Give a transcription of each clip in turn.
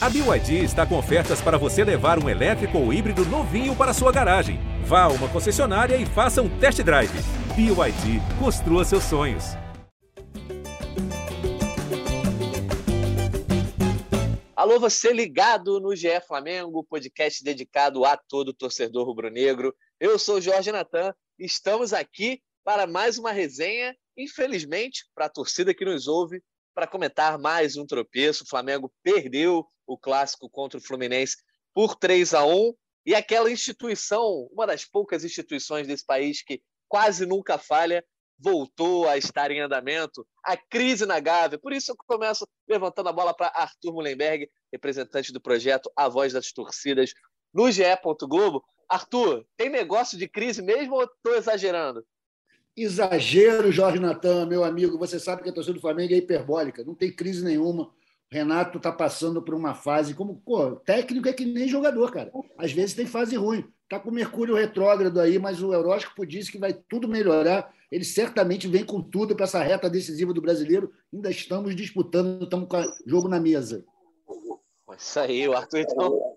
A BYD está com ofertas para você levar um elétrico ou híbrido novinho para sua garagem. Vá a uma concessionária e faça um test drive. BYD, construa seus sonhos. Alô, você ligado no GE Flamengo, podcast dedicado a todo torcedor rubro-negro. Eu sou Jorge Natan estamos aqui para mais uma resenha, infelizmente, para a torcida que nos ouve, para comentar mais um tropeço. O Flamengo perdeu o clássico contra o Fluminense por 3 a 1 e aquela instituição, uma das poucas instituições desse país que quase nunca falha, voltou a estar em andamento. A crise na Gávea. Por isso eu começo levantando a bola para Arthur Mullenberg, representante do projeto A Voz das Torcidas no GE. Globo. Arthur, tem negócio de crise mesmo ou estou exagerando? Exagero, Jorge Natan, meu amigo. Você sabe que a torcida do Flamengo é hiperbólica, não tem crise nenhuma. O Renato está passando por uma fase como. Pô, técnico é que nem jogador, cara. Às vezes tem fase ruim. Está com o Mercúrio retrógrado aí, mas o horóscopo disse que vai tudo melhorar. Ele certamente vem com tudo para essa reta decisiva do brasileiro. Ainda estamos disputando, estamos com o jogo na mesa. Isso aí, o Arthur, então,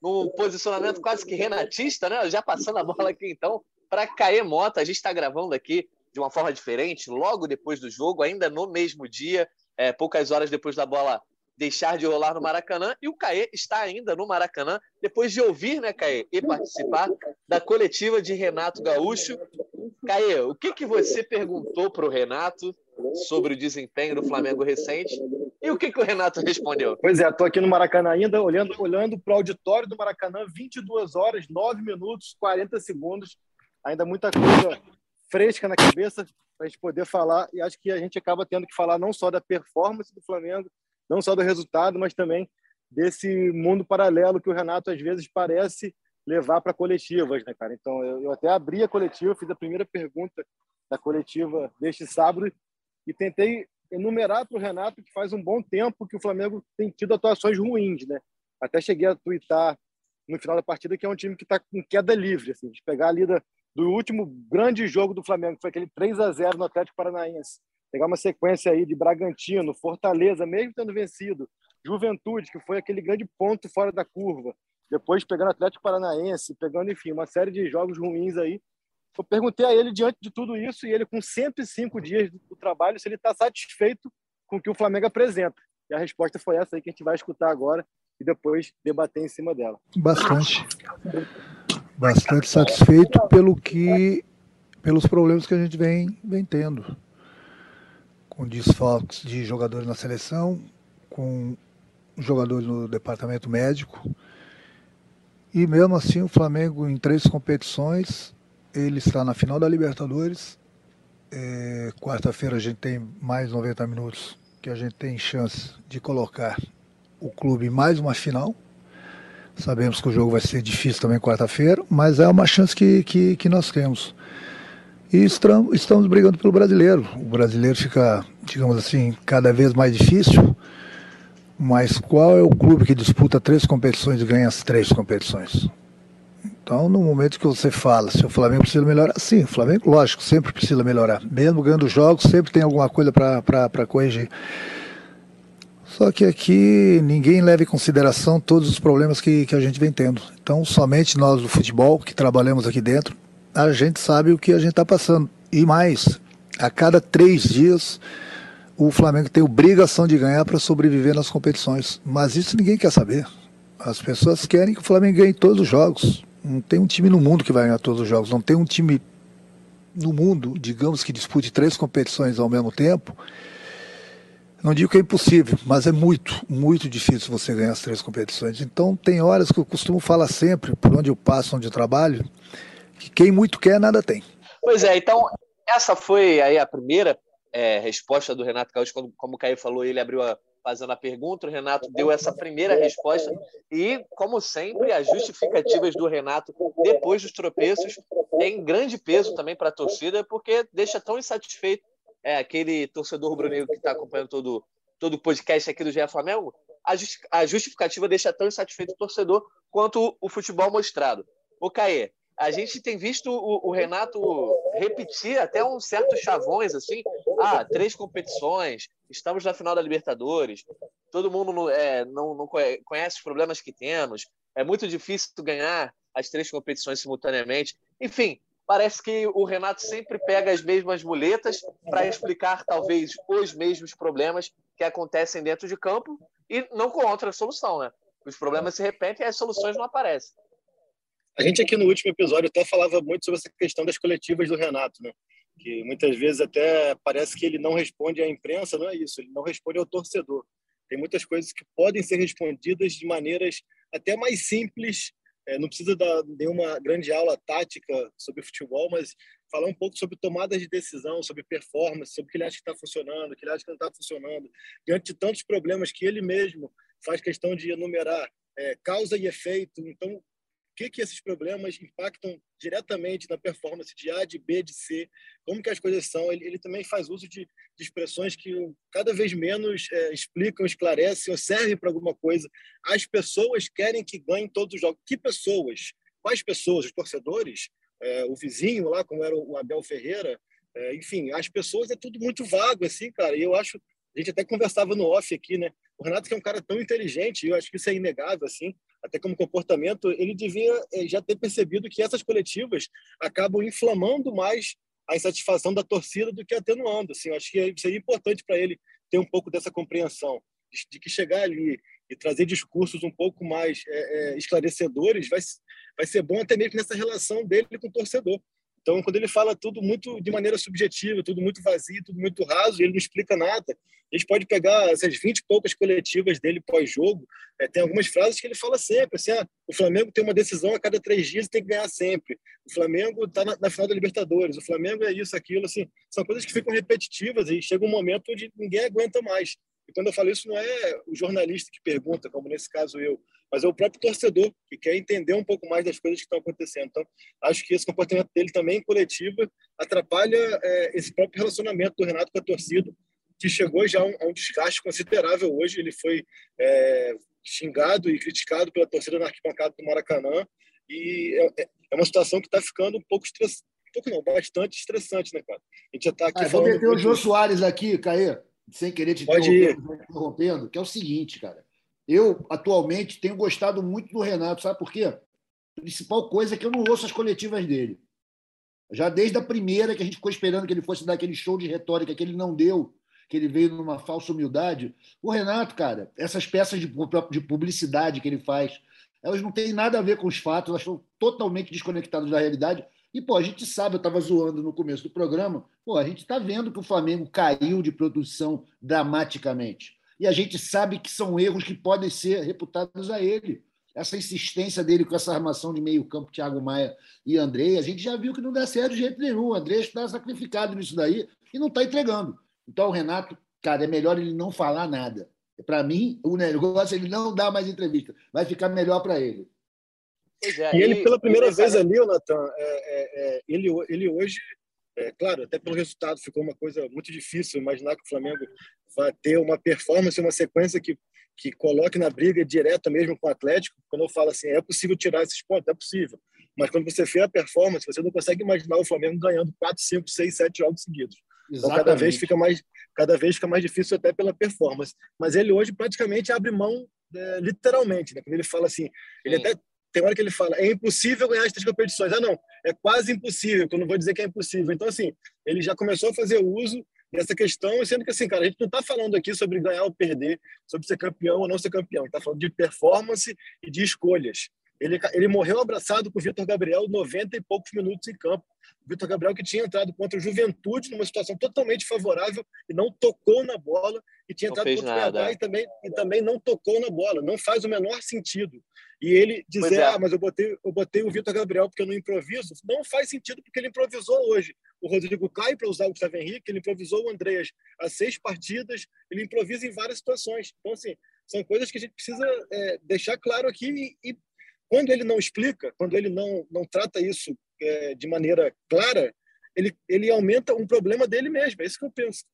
num posicionamento quase que renatista, né? Já passando a bola aqui, então, para Caê Mota. A gente está gravando aqui de uma forma diferente, logo depois do jogo, ainda no mesmo dia, é, poucas horas depois da bola deixar de rolar no Maracanã. E o Caê está ainda no Maracanã, depois de ouvir, né, Caê, e participar da coletiva de Renato Gaúcho. Caê, o que, que você perguntou para o Renato sobre o desempenho do Flamengo recente e o que, que o Renato respondeu? Pois é, estou aqui no Maracanã ainda, olhando, olhando para o auditório do Maracanã, 22 horas, 9 minutos, 40 segundos ainda muita coisa fresca na cabeça para a gente poder falar. E acho que a gente acaba tendo que falar não só da performance do Flamengo, não só do resultado, mas também desse mundo paralelo que o Renato às vezes parece levar para coletivas, né, cara? Então eu, eu até abri a coletiva, fiz a primeira pergunta da coletiva deste sábado e tentei enumerar para o Renato que faz um bom tempo que o Flamengo tem tido atuações ruins, né? Até cheguei a twittar no final da partida que é um time que está com queda livre, assim, de pegar ali da, do último grande jogo do Flamengo, que foi aquele 3 a 0 no Atlético Paranaense. Pegar uma sequência aí de Bragantino, Fortaleza, mesmo tendo vencido, Juventude, que foi aquele grande ponto fora da curva. Depois pegando Atlético Paranaense, pegando, enfim, uma série de jogos ruins aí. Eu perguntei a ele, diante de tudo isso, e ele com 105 dias do trabalho, se ele está satisfeito com o que o Flamengo apresenta. E a resposta foi essa aí que a gente vai escutar agora e depois debater em cima dela. Bastante bastante satisfeito pelo que, pelos problemas que a gente vem, vem tendo. Com desfalques de jogadores na seleção, com jogadores no departamento médico. E mesmo assim o Flamengo em três competições, ele está na final da Libertadores. É, Quarta-feira a gente tem mais 90 minutos que a gente tem chance de colocar o clube em mais uma final Sabemos que o jogo vai ser difícil também quarta-feira, mas é uma chance que, que, que nós temos. E estamos, estamos brigando pelo brasileiro. O brasileiro fica, digamos assim, cada vez mais difícil. Mas qual é o clube que disputa três competições e ganha as três competições? Então, no momento que você fala se o Flamengo precisa melhorar, sim, o Flamengo, lógico, sempre precisa melhorar. Mesmo ganhando jogos, sempre tem alguma coisa para corrigir. Só que aqui ninguém leva em consideração todos os problemas que, que a gente vem tendo. Então, somente nós do futebol, que trabalhamos aqui dentro, a gente sabe o que a gente está passando. E mais, a cada três dias, o Flamengo tem obrigação de ganhar para sobreviver nas competições. Mas isso ninguém quer saber. As pessoas querem que o Flamengo ganhe todos os jogos. Não tem um time no mundo que vai ganhar todos os jogos. Não tem um time no mundo, digamos, que dispute três competições ao mesmo tempo não digo que é impossível, mas é muito, muito difícil você ganhar as três competições. Então, tem horas que eu costumo falar sempre, por onde eu passo, onde eu trabalho, que quem muito quer, nada tem. Pois é, então, essa foi aí a primeira é, resposta do Renato Gaúcho, quando, como o Caio falou, ele abriu a, fazendo a pergunta, o Renato deu essa primeira resposta e, como sempre, as justificativas do Renato depois dos tropeços têm grande peso também para a torcida, porque deixa tão insatisfeito é, aquele torcedor rubro-negro que está acompanhando todo, todo o podcast aqui do GE Flamengo, a, just, a justificativa deixa tão insatisfeito o torcedor quanto o, futebol mostrado. O Caê, a gente tem visto o, o, Renato repetir até um certo chavões, assim, ah, três competições, estamos na final da Libertadores. todo mundo não, é, não, não conhece os problemas que temos, é muito difícil ganhar as três competições simultaneamente. Enfim, parece que o Renato sempre pega as mesmas muletas para explicar talvez os mesmos problemas que acontecem dentro de campo e não com outra solução, né? Os problemas se repetem e as soluções não aparecem. A gente aqui no último episódio até falava muito sobre essa questão das coletivas do Renato, né? Que muitas vezes até parece que ele não responde à imprensa, não é isso, ele não responde ao torcedor. Tem muitas coisas que podem ser respondidas de maneiras até mais simples é, não precisa dar nenhuma grande aula tática sobre futebol, mas falar um pouco sobre tomadas de decisão, sobre performance, sobre o que ele acha que está funcionando, o que ele acha que não está funcionando, diante de tantos problemas que ele mesmo faz questão de enumerar é, causa e efeito. Então, que, que esses problemas impactam diretamente na performance de A, de B, de C, como que as coisas são. Ele, ele também faz uso de, de, expressões que cada vez menos é, explicam, esclarecem ou servem para alguma coisa. As pessoas querem que ganhem todos os jogos. Que pessoas? Quais pessoas? Os torcedores? É, o vizinho lá, como era o Abel Ferreira? É, enfim, as pessoas é tudo muito vago, assim, cara. E eu acho a gente até conversava no off aqui, né? O Renato que é um cara tão inteligente, eu acho que isso é inegável, assim, até como comportamento, ele devia eh, já ter percebido que essas coletivas acabam inflamando mais a insatisfação da torcida do que atenuando. Assim, acho que seria importante para ele ter um pouco dessa compreensão de, que chegar ali e trazer discursos um pouco mais é, é, esclarecedores vai, vai ser bom até mesmo nessa relação dele com o torcedor. Então, quando ele fala tudo muito de maneira subjetiva, tudo muito vazio, tudo muito raso, ele não explica nada. A gente pode pegar essas 20 e poucas coletivas dele pós-jogo, é, tem algumas frases que ele fala sempre, assim, ah, o Flamengo tem uma decisão a cada três dias e tem que ganhar sempre. O Flamengo está na, na, final da Libertadores, o Flamengo é isso, aquilo, assim, são coisas que ficam repetitivas e chega um momento onde ninguém aguenta mais. E quando eu falo isso, não é o jornalista que pergunta, como nesse caso eu, mas é o próprio torcedor que quer entender um pouco mais das coisas que estão acontecendo. Então, acho que esse comportamento dele também coletivo atrapalha é, esse próprio relacionamento do Renato com a torcida, que chegou já a um, a um desgaste considerável hoje. Ele foi é, xingado e criticado pela torcida na arquibancada do Maracanã e é, é, é uma situação que está ficando um pouco estressante. Um pouco não, bastante estressante, né, cara? A gente já está aqui ah, falando... Vou meter o Jô Soares aqui, Caê, sem querer te interrompendo, que é o seguinte, cara eu, atualmente, tenho gostado muito do Renato, sabe por quê? A principal coisa é que eu não ouço as coletivas dele. Já desde a primeira, que a gente ficou esperando que ele fosse dar aquele show de retórica que ele não deu, que ele veio numa falsa humildade. O Renato, cara, essas peças de, de publicidade que ele faz, elas não têm nada a ver com os fatos, elas estão totalmente desconectadas da realidade. E, pô, a gente sabe, eu estava zoando no começo do programa, pô, a gente está vendo que o Flamengo caiu de produção dramaticamente e a gente sabe que são erros que podem ser reputados a ele. Essa insistência dele com essa armação de meio campo, Thiago Maia e André, a gente já viu que não dá certo de jeito nenhum. O André está sacrificado nisso daí e não está entregando. Então, o Renato, cara, é melhor ele não falar nada. Para mim, o negócio é ele não dá mais entrevista. Vai ficar melhor para ele. É, e ele, pela primeira vez ali, Natan, é, é, é, ele, ele hoje é, claro, até pelo resultado ficou uma coisa muito difícil imaginar que o Flamengo vai ter uma performance, uma sequência que, que coloque na briga direta mesmo com o Atlético. Quando eu falo assim, é possível tirar esses pontos? É possível. Mas quando você vê a performance, você não consegue imaginar o Flamengo ganhando 4, 5, 6, 7 jogos seguidos. Exatamente. Então, cada vez fica mais cada vez fica mais difícil até pela performance. Mas ele hoje praticamente abre mão é, literalmente, né? Quando ele fala assim, ele até tem hora que ele fala, é impossível ganhar as três competições. Ah, não, é quase impossível, que eu não vou dizer que é impossível. Então, assim, ele já começou a fazer uso dessa questão, sendo que, assim, cara, a gente não está falando aqui sobre ganhar ou perder, sobre ser campeão ou não ser campeão. está falando de performance e de escolhas. Ele, ele morreu abraçado com o Vitor Gabriel 90 e poucos minutos em campo. O Vitor Gabriel que tinha entrado contra o Juventude numa situação totalmente favorável e não tocou na bola e tinha não entrado contra o Cuiabá e também, e também não tocou na bola. Não faz o menor sentido. E ele dizer, é. ah, mas eu botei, eu botei o Vitor Gabriel porque eu não improviso, não faz sentido porque ele improvisou hoje. O Rodrigo cai para usar o Gustavo Henrique, ele improvisou o Andreas há seis partidas, ele improvisa em várias situações. Então, assim, são coisas que a gente precisa é, deixar claro aqui e, e, quando ele não explica, quando ele não, não trata isso é, de maneira clara, ele, ele aumenta um problema dele mesmo. É isso que eu penso.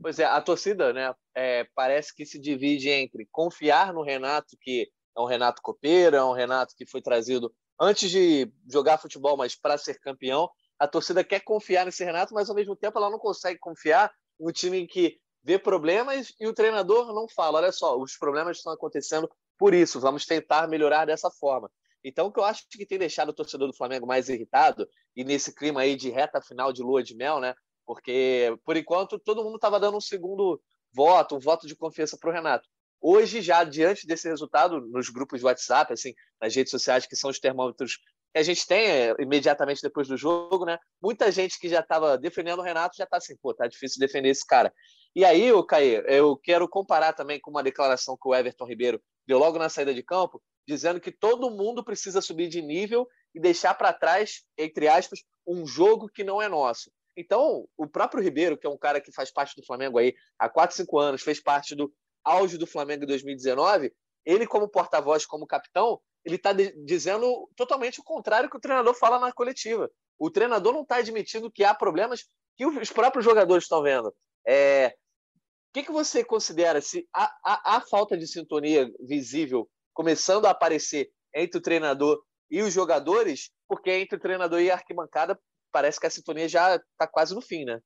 Pois é, a torcida, né, é, parece que se divide entre confiar no Renato, que é um Renato copeira, é um Renato que foi trazido antes de jogar futebol, mas para ser campeão. A torcida quer confiar nesse Renato, mas ao mesmo tempo ela não consegue confiar no time que vê problemas e o treinador não fala: olha só, os problemas estão acontecendo por isso, vamos tentar melhorar dessa forma. Então, o que eu acho que tem deixado o torcedor do Flamengo mais irritado, e nesse clima aí de reta final de lua de mel, né? Porque, por enquanto, todo mundo estava dando um segundo voto, um voto de confiança para o Renato. Hoje, já diante desse resultado, nos grupos de WhatsApp, assim, nas redes sociais, que são os termômetros a gente tem é, imediatamente depois do jogo, né? Muita gente que já estava defendendo o Renato já está assim, pô, tá difícil defender esse cara. E aí, o Caê, eu quero comparar também com uma declaração que o Everton Ribeiro deu logo na saída de campo, dizendo que todo mundo precisa subir de nível e deixar para trás, entre aspas, um jogo que não é nosso. Então, o próprio Ribeiro, que é um cara que faz parte do Flamengo aí há 4, 5 anos, fez parte do auge do Flamengo em 2019, ele como porta-voz, como capitão, ele está dizendo totalmente o contrário que o treinador fala na coletiva. O treinador não está admitindo que há problemas que os próprios jogadores estão vendo. É... O que, que você considera se há, há, há falta de sintonia visível começando a aparecer entre o treinador e os jogadores? Porque entre o treinador e a arquibancada parece que a sintonia já está quase no fim, né?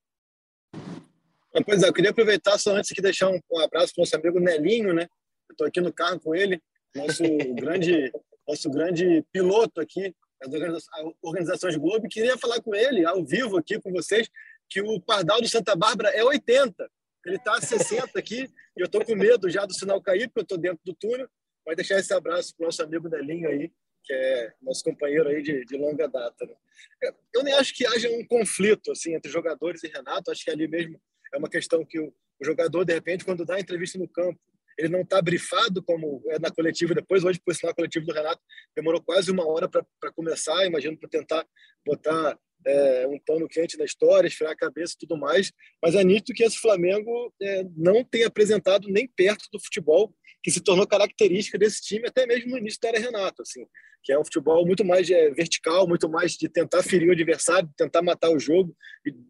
Pois é, eu queria aproveitar só antes de deixar um, um abraço para o nosso amigo Nelinho, né? Estou aqui no carro com ele nosso grande, nosso grande piloto aqui das organizações Globo. Queria falar com ele, ao vivo aqui com vocês, que o Pardal do Santa Bárbara é 80. Ele está a 60 aqui e eu estou com medo já do sinal cair, porque eu estou dentro do túnel. Vai deixar esse abraço para o nosso amigo Nelinho aí, que é nosso companheiro aí de, de longa data. Né? Eu nem acho que haja um conflito assim entre jogadores e Renato. Acho que ali mesmo é uma questão que o, o jogador, de repente, quando dá entrevista no campo, ele não está brifado como é na coletiva depois. Hoje, por sinal, a coletiva do Renato demorou quase uma hora para começar, imagino, para tentar botar é, um pano quente na história, esfriar a cabeça e tudo mais. Mas é nítido que esse Flamengo é, não tem apresentado nem perto do futebol que se tornou característica desse time, até mesmo no início da era Renato, assim, que é um futebol muito mais é, vertical, muito mais de tentar ferir o adversário, de tentar matar o jogo,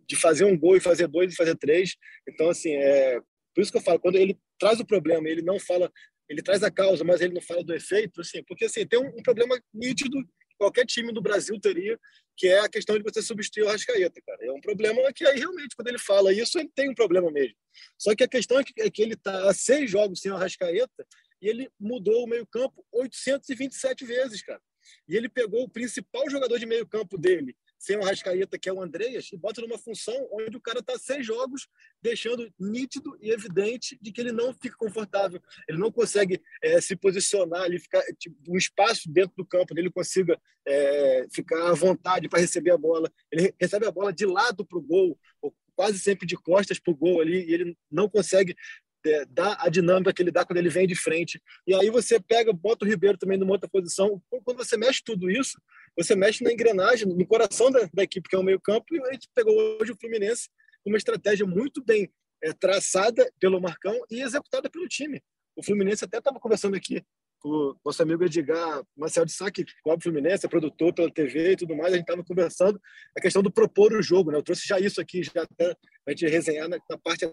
de fazer um gol e fazer dois e fazer três. Então, assim, é, por isso que eu falo, quando ele traz o problema, ele não fala, ele traz a causa, mas ele não fala do efeito, assim, porque assim, tem um, um problema nítido que qualquer time do Brasil teria, que é a questão de você substituir o Rascaeta, cara. É um problema que aí realmente, quando ele fala isso, ele tem um problema mesmo. Só que a questão é que, é que ele está a seis jogos sem o Rascaeta e ele mudou o meio-campo 827 vezes, cara. E ele pegou o principal jogador de meio-campo dele, sem o Rascaeta, que é o Andreas, e bota numa função onde o cara está seis jogos, deixando nítido e evidente de que ele não fica confortável, ele não consegue é, se posicionar ali, ficar tipo, um espaço dentro do campo, onde ele consiga é, ficar à vontade para receber a bola. Ele recebe a bola de lado para o gol, ou quase sempre de costas para o gol ali, e ele não consegue é, dar a dinâmica que ele dá quando ele vem de frente. E aí você pega, bota o Ribeiro também numa outra posição. Quando você mexe tudo isso, você mexe na engrenagem, no coração da, da equipe, que é o meio-campo, e a gente pegou hoje o Fluminense com uma estratégia muito bem é, traçada pelo Marcão e executada pelo time. O Fluminense até estava conversando aqui com o nosso amigo Edgar Marcel de Sá, que cobre o Fluminense, é produtor pela TV e tudo mais, a gente estava conversando a questão do propor o jogo. Né? Eu trouxe já isso aqui, já até a gente resenhar na, na parte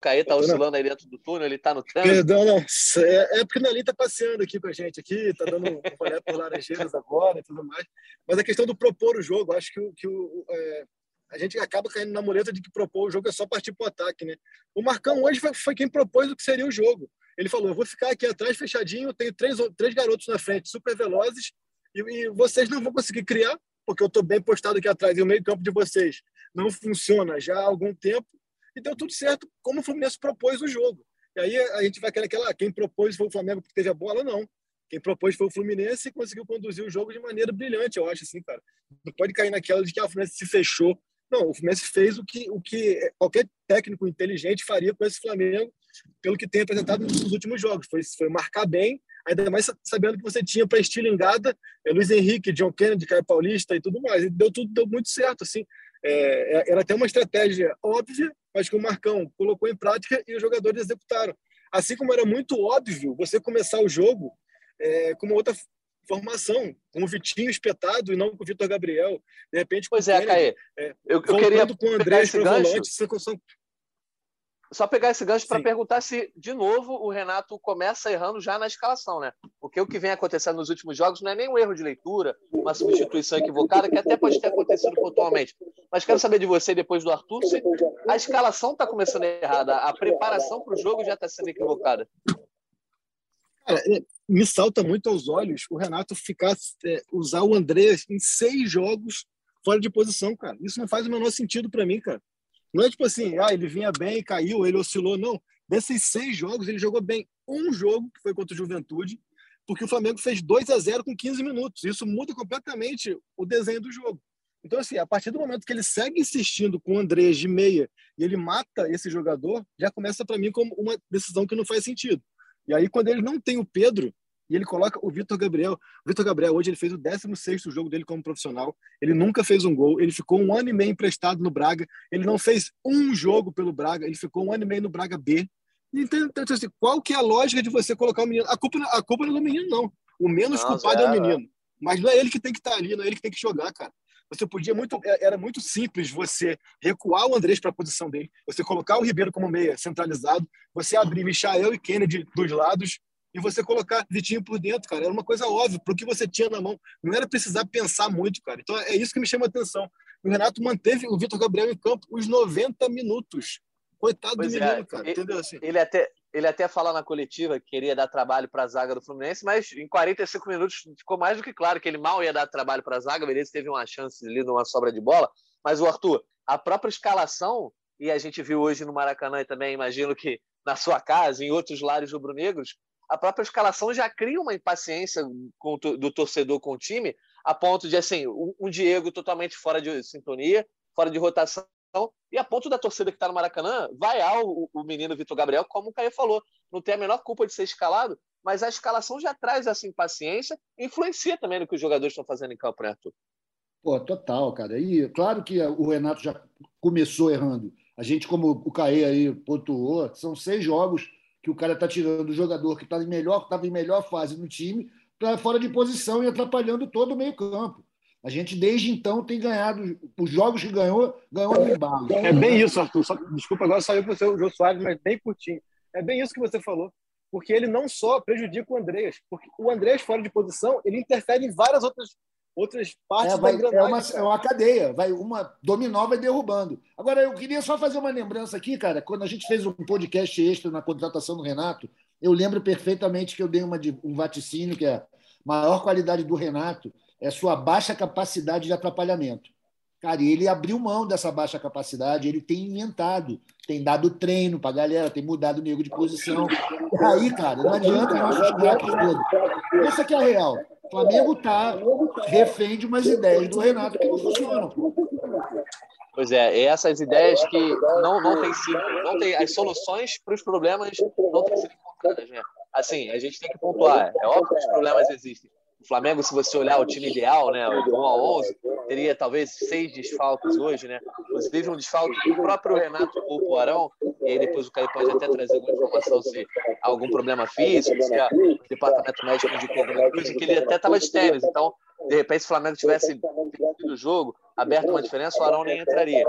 Caê tá oscilando aí dentro do túnel, ele tá no trânsito. Perdão, não. É, é porque o Nelly tá passeando aqui com a gente aqui, tá dando um olhar por Laranjeiras agora e tudo mais. Mas a questão do propor o jogo, acho que, o, que o, é, a gente acaba caindo na muleta de que propor o jogo é só partir pro ataque, né? O Marcão hoje foi, foi quem propôs o que seria o jogo. Ele falou: eu vou ficar aqui atrás fechadinho, tenho três, três garotos na frente, super velozes, e, e vocês não vão conseguir criar, porque eu estou bem postado aqui atrás, e o meio-campo de vocês não funciona já há algum tempo e deu tudo certo como o Fluminense propôs o jogo. E aí a gente vai querer aquela, quem propôs foi o Flamengo porque teve a bola, não. Quem propôs foi o Fluminense e conseguiu conduzir o jogo de maneira brilhante, eu acho, assim, cara. Não pode cair naquela de que ah, o Fluminense se fechou. Não, o Fluminense fez o que, o que qualquer técnico inteligente faria com esse Flamengo, pelo que tem apresentado nos últimos jogos. Foi, foi marcar bem, ainda mais sabendo que você tinha para estilingada é, Luiz Henrique, John Kennedy, Caio Paulista e tudo mais. E deu tudo deu muito certo, assim. É, é era até uma estratégia óbvia, mas que o Marcão colocou em prática e os jogadores executaram. Assim como era muito óbvio você começar o jogo é, com uma outra formação, com o Vitinho espetado e não com o Vitor Gabriel. De repente, pois é, Caê. É, eu, eu queria com o André volante, são, só pegar esse gancho para perguntar se, de novo, o Renato começa errando já na escalação, né? Porque o que vem acontecendo nos últimos jogos não é nem um erro de leitura, uma substituição equivocada, que até pode ter acontecido pontualmente. Mas quero saber de você, depois do Arthur, se a escalação está começando errada, a preparação para o jogo já está sendo equivocada. Cara, é, me salta muito aos olhos o Renato ficar é, usar o André em seis jogos fora de posição, cara. Isso não faz o menor sentido para mim, cara. Não é tipo assim, ah, ele vinha bem, caiu, ele oscilou. Não. Desses seis jogos, ele jogou bem um jogo, que foi contra o Juventude, porque o Flamengo fez 2 a 0 com 15 minutos. Isso muda completamente o desenho do jogo. Então, assim, a partir do momento que ele segue insistindo com o Andrés de meia e ele mata esse jogador, já começa para mim como uma decisão que não faz sentido. E aí, quando ele não tem o Pedro, e ele coloca o Vitor Gabriel. O Vitor Gabriel, hoje, ele fez o 16 jogo dele como profissional. Ele nunca fez um gol. Ele ficou um ano e meio emprestado no Braga. Ele não fez um jogo pelo Braga. Ele ficou um ano e meio no Braga B. Então, então assim, qual que é a lógica de você colocar o menino? A culpa, a culpa não é do menino, não. O menos Nossa, culpado é, é o menino. Mas não é ele que tem que estar ali, não é ele que tem que jogar, cara. Você podia muito, é, era muito simples você recuar o Andrés para a posição dele, você colocar o Ribeiro como meia centralizado, você abrir Michael e Kennedy dos lados e você colocar Vitinho por dentro, cara. Era uma coisa óbvia, para o que você tinha na mão. Não era precisar pensar muito, cara. Então é isso que me chama a atenção. O Renato manteve o Vitor Gabriel em campo os 90 minutos. Coitado pois do menino, é. cara. Ele, Entendeu assim? Ele até, ele até falou na coletiva que queria dar trabalho para a zaga do Fluminense, mas em 45 minutos ficou mais do que claro que ele mal ia dar trabalho para a zaga. Beleza, teve uma chance ali numa sobra de bola. Mas o Arthur, a própria escalação, e a gente viu hoje no Maracanã e também imagino que na sua casa, em outros lares rubro-negros, a própria escalação já cria uma impaciência do torcedor com o time, a ponto de, assim, um Diego totalmente fora de sintonia, fora de rotação, e a ponto da torcida que está no Maracanã vaiar o, o menino Vitor Gabriel, como o Caio falou, não tem a menor culpa de ser escalado, mas a escalação já traz essa impaciência influencia também no que os jogadores estão fazendo em campo, né, Arthur? Pô, total, cara. E claro que o Renato já começou errando. A gente, como o Caê aí pontuou, são seis jogos que o cara está tirando o jogador que estava tá em em melhor fase no time para fora de posição e atrapalhando todo o meio campo. A gente, desde então, tem ganhado. Os jogos que ganhou, ganhou no embalo. É bem isso, Arthur. Só, desculpa, agora saiu para o Jô Soares, mas bem curtinho. É bem isso que você falou. Porque ele não só prejudica o Andreas, porque o Andreas, fora de posição, ele interfere em várias outras outras partes é, vai, da engrenagem. É uma, é uma cadeia, vai uma dominó vai derrubando. Agora, eu queria só fazer uma lembrança aqui, cara. Quando a gente fez um podcast extra na contratação do Renato, eu lembro perfeitamente que eu dei uma, um vaticínio que é a maior qualidade do Renato é sua baixa capacidade de atrapalhamento. Cara, e ele abriu mão dessa baixa capacidade, ele tem inventado, tem dado treino para a galera, tem mudado o nego de posição. E aí, cara, não adianta nossos craques todos. Essa que é a real. O Flamengo está refém de umas ideias do Renato que não funcionam. Pois é, essas ideias que não, não tem sido, não tem as soluções para os problemas não têm sido encontradas, né? Assim, a gente tem que pontuar. É óbvio que os problemas existem, o Flamengo, se você olhar o time ideal, né, o 1 a 11, teria talvez seis desfalques hoje, né? Inclusive um desfalque que o próprio Renato o Arão, e aí depois o Caio pode até trazer alguma informação se há algum problema físico, se o departamento médico indicou alguma coisa, que ele até estava de tênis. Então, de repente, se o Flamengo tivesse o jogo, aberto uma diferença, o Arão nem entraria.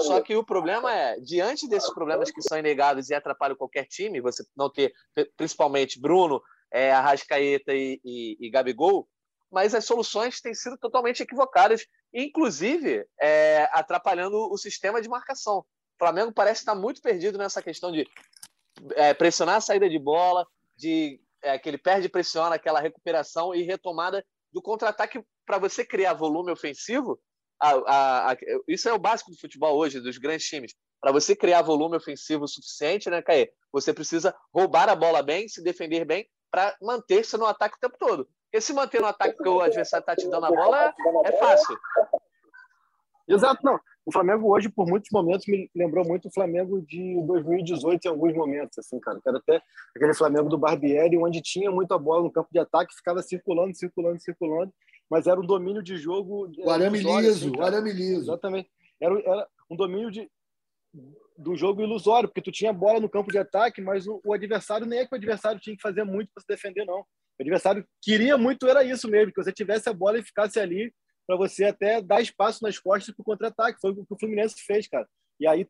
Só que o problema é, diante desses problemas que são inegáveis e atrapalham qualquer time, você não ter, principalmente Bruno, é, Arrascaeta e, e, e Gabigol, mas as soluções têm sido totalmente equivocadas, inclusive é, atrapalhando o sistema de marcação. O Flamengo parece estar muito perdido nessa questão de é, pressionar a saída de bola, de é, que ele perde pressiona aquela recuperação e retomada do contra-ataque para você criar volume ofensivo. A, a, a, isso é o básico do futebol hoje, dos grandes times. Para você criar volume ofensivo suficiente, né, Caê? Você precisa roubar a bola bem, se defender bem para manter-se no ataque o tempo todo. Porque se manter no ataque que o adversário está te dando a bola, é fácil. Exato, não. O Flamengo hoje, por muitos momentos, me lembrou muito o Flamengo de 2018 em alguns momentos, assim, cara. Que era até aquele Flamengo do Barbieri, onde tinha muita bola no campo de ataque, ficava circulando, circulando, circulando, mas era um domínio de jogo. O arame liso, assim, o arame liso. Exatamente. Era, era um domínio de, do jogo ilusório, porque tu tinha bola no campo de ataque, mas o, o adversário nem é que o adversário tinha que fazer muito para se defender, não. O adversário queria muito, era isso mesmo, que você tivesse a bola e ficasse ali para você até dar espaço nas costas para o contra-ataque. Foi o que o Fluminense fez, cara. E aí,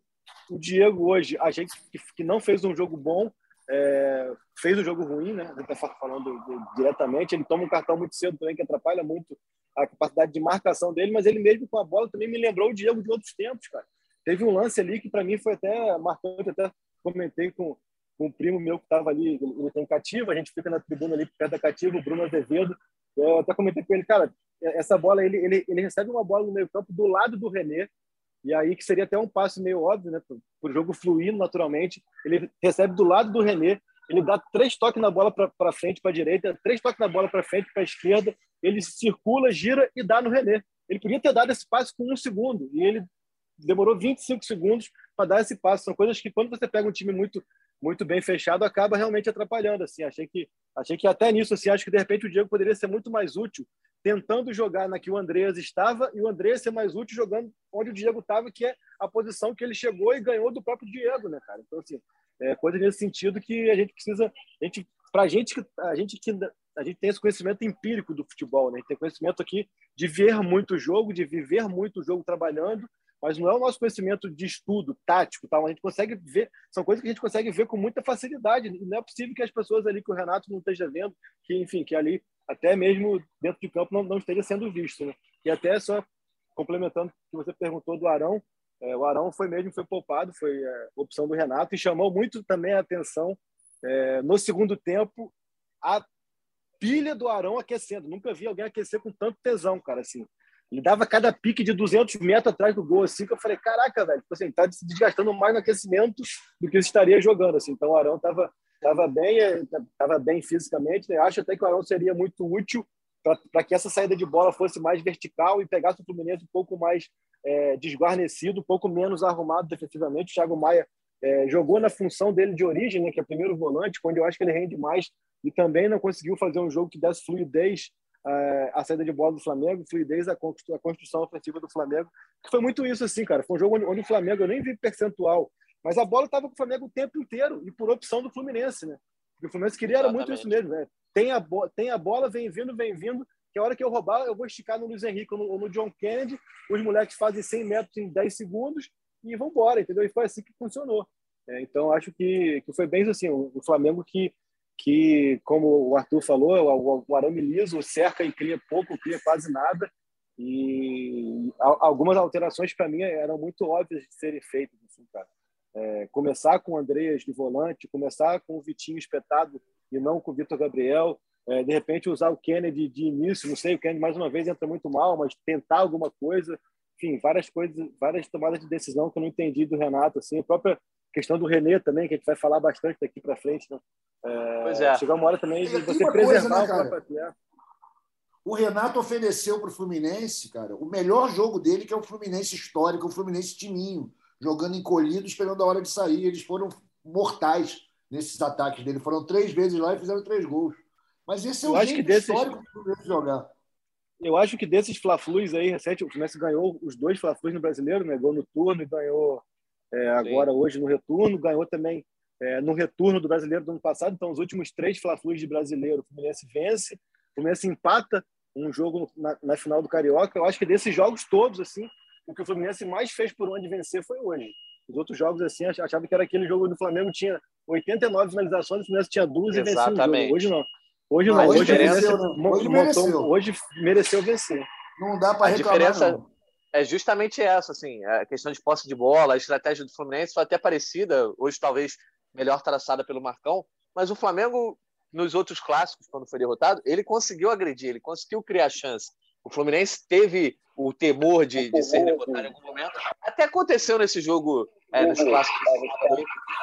o Diego hoje, a gente que, não fez um jogo bom, é, fez um jogo ruim, né? A gente está falando diretamente. Ele toma um cartão muito cedo também, que atrapalha muito a capacidade de marcação dele, mas ele mesmo com a bola também me lembrou o Diego de outros tempos, cara. Teve um lance ali que para mim foi até marcante, até comentei com, com um primo meu que estava ali, tem cativa, a gente fica na tribuna ali perto da cativa, o Bruno Azevedo. Eu até comentei com ele, cara, essa bola, ele, ele, ele recebe uma bola no meio campo do lado do René, e aí que seria até um passo meio óbvio, né, para o jogo fluir naturalmente. Ele recebe do lado do René, ele dá três toques na bola para frente, para direita, três toques na bola para frente, para esquerda, ele circula, gira e dá no René. Ele podia ter dado esse passe com um segundo, e ele demorou 25 segundos para dar esse passo. São coisas que, quando você pega um time muito muito bem fechado, acaba realmente atrapalhando. Assim, achei que achei que até nisso, assim, acho que de repente o Diego poderia ser muito mais útil tentando jogar na que o Andreas estava e o Andreas ser mais útil jogando onde o Diego estava, que é a posição que ele chegou e ganhou do próprio Diego, né, cara? Então assim, é coisa nesse sentido que a gente precisa, a gente, pra gente que a gente que a gente tem esse conhecimento empírico do futebol, né? Tem conhecimento aqui de ver muito jogo, de viver muito jogo trabalhando mas não é o nosso conhecimento de estudo tático, tal. A gente consegue ver, são coisas que a gente consegue ver com muita facilidade. Não é possível que as pessoas ali que o Renato não esteja vendo, que enfim, que ali até mesmo dentro de campo não, não esteja sendo visto, né? E até só complementando o que você perguntou do Arão, é, o Arão foi mesmo foi poupado, foi é, opção do Renato e chamou muito também a atenção é, no segundo tempo a pilha do Arão aquecendo. Nunca vi alguém aquecer com tanto tesão, cara, assim. Ele dava cada pique de 200 metros atrás do gol, assim, que eu falei, caraca, velho, tipo assim, tá se desgastando mais no aquecimento do que estaria jogando, assim. Então o Arão tava, tava bem, eh, tava bem fisicamente, né? Acho até que o Arão seria muito útil para que essa saída de bola fosse mais vertical e pegasse o Fluminense um pouco mais é, desguarnecido, um pouco menos arrumado defensivamente. O Thiago Maia é, jogou na função dele de origem, né, que é primeiro volante, quando eu acho que ele rende mais, e também não conseguiu fazer um jogo que desse fluidez a saída de bola do Flamengo, fluidez a construção ofensiva do Flamengo, que foi muito isso assim, cara. Foi um jogo onde, onde o Flamengo, eu nem vi percentual, mas a bola estava com o Flamengo o tempo inteiro e por opção do Fluminense, né? o Fluminense queria era muito isso mesmo, né? Tem a, tem a bola, vem vindo, vem vindo, que a hora que eu roubar, eu vou esticar no Luiz Henrique ou no, ou no John Kennedy, os moleques fazem 100 metros em 10 segundos e vão embora, entendeu? E foi assim que funcionou. É, então, acho que, que foi bem assim, o, o Flamengo que que, como o Arthur falou, o arame liso cerca e cria pouco, cria quase nada. E algumas alterações, para mim, eram muito óbvias de serem feitas. Assim. É, começar com o Andreas de volante, começar com o Vitinho espetado e não com o Vitor Gabriel. É, de repente, usar o Kennedy de início, não sei, o Kennedy mais uma vez entra muito mal, mas tentar alguma coisa. Enfim, várias coisas, várias tomadas de decisão que eu não entendi do Renato. Assim, a própria questão do René também, que a gente vai falar bastante daqui para frente. Né? É, pois é. Chegou uma hora também de você preservar coisa, né, o cara? O Renato ofereceu para o Fluminense, cara, o melhor jogo dele, que é o Fluminense histórico, o Fluminense timinho, jogando encolhido, esperando a hora de sair. Eles foram mortais nesses ataques dele. Foram três vezes lá e fizeram três gols. Mas esse é o jeito desses... histórico do Fluminense jogar. Eu acho que desses Fla-Flus aí, recente, o Fluminense ganhou os dois Fla-Flus no Brasileiro, né? Gol no turno e ganhou é, agora hoje no retorno, ganhou também é, no retorno do brasileiro do ano passado. Então, os últimos três Fla-Flus de brasileiro, o Fluminense vence, o Fluminense empata um jogo na, na, final do Carioca. Eu acho que desses jogos todos, assim, o que o Fluminense mais fez por onde vencer foi hoje. Os outros jogos, assim, achava que era aquele jogo do Flamengo tinha 89 finalizações, o Fluminense tinha duas e venceu um Hoje não. Hoje não. Hoje, hoje, mereceu, hoje, mereceu. hoje mereceu vencer. Não dá para reclamar. Diferença, não é justamente essa, assim, a questão de posse de bola, a estratégia do Fluminense foi até parecida, hoje talvez melhor traçada pelo Marcão, mas o Flamengo, nos outros clássicos, quando foi derrotado, ele conseguiu agredir, ele conseguiu criar chance. O Fluminense teve o temor de, de ser derrotado em algum momento. Até aconteceu nesse jogo, é, nos clássicos.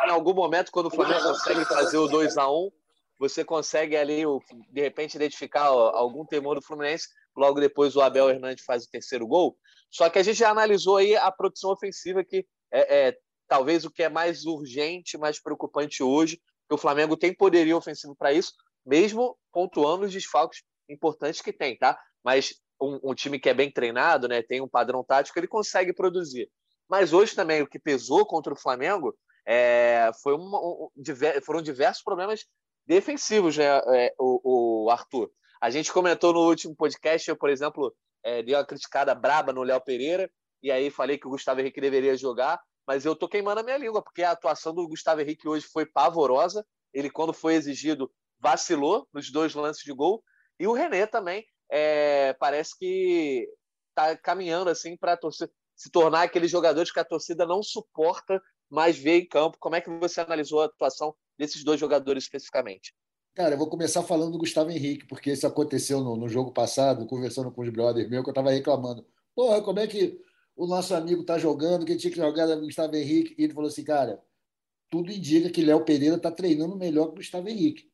Em algum momento, quando o Flamengo consegue fazer o 2 a 1 você consegue ali, de repente, identificar algum temor do Fluminense. Logo depois, o Abel Hernandes faz o terceiro gol. Só que a gente já analisou aí a produção ofensiva, que é, é talvez o que é mais urgente, mais preocupante hoje, que o Flamengo tem poderio ofensivo para isso, mesmo pontuando os desfalques importantes que tem, tá? Mas um, um, time que é bem treinado, né, tem um padrão tático, ele consegue produzir. Mas hoje também o que pesou contra o Flamengo é, foi uma, um, foram diversos problemas defensivos, né, é, o, o, Arthur. A gente comentou no último podcast, eu, por exemplo, é, dei uma criticada braba no Léo Pereira, e aí falei que o Gustavo Henrique deveria jogar, mas eu tô queimando a minha língua, porque a atuação do Gustavo Henrique hoje foi pavorosa. Ele, quando foi exigido, vacilou nos dois lances de gol. E o René também é, parece que está caminhando assim para se tornar aqueles jogadores que a torcida não suporta mais ver em campo. Como é que você analisou a atuação desses dois jogadores especificamente? Cara, eu vou começar falando do Gustavo Henrique, porque isso aconteceu no, no jogo passado, conversando com os brothers meus, que eu estava reclamando. Porra, como é que o nosso amigo está jogando, quem tinha que jogar o Gustavo Henrique? E ele falou assim, cara, tudo indica que Léo Pereira está treinando melhor que o Gustavo Henrique.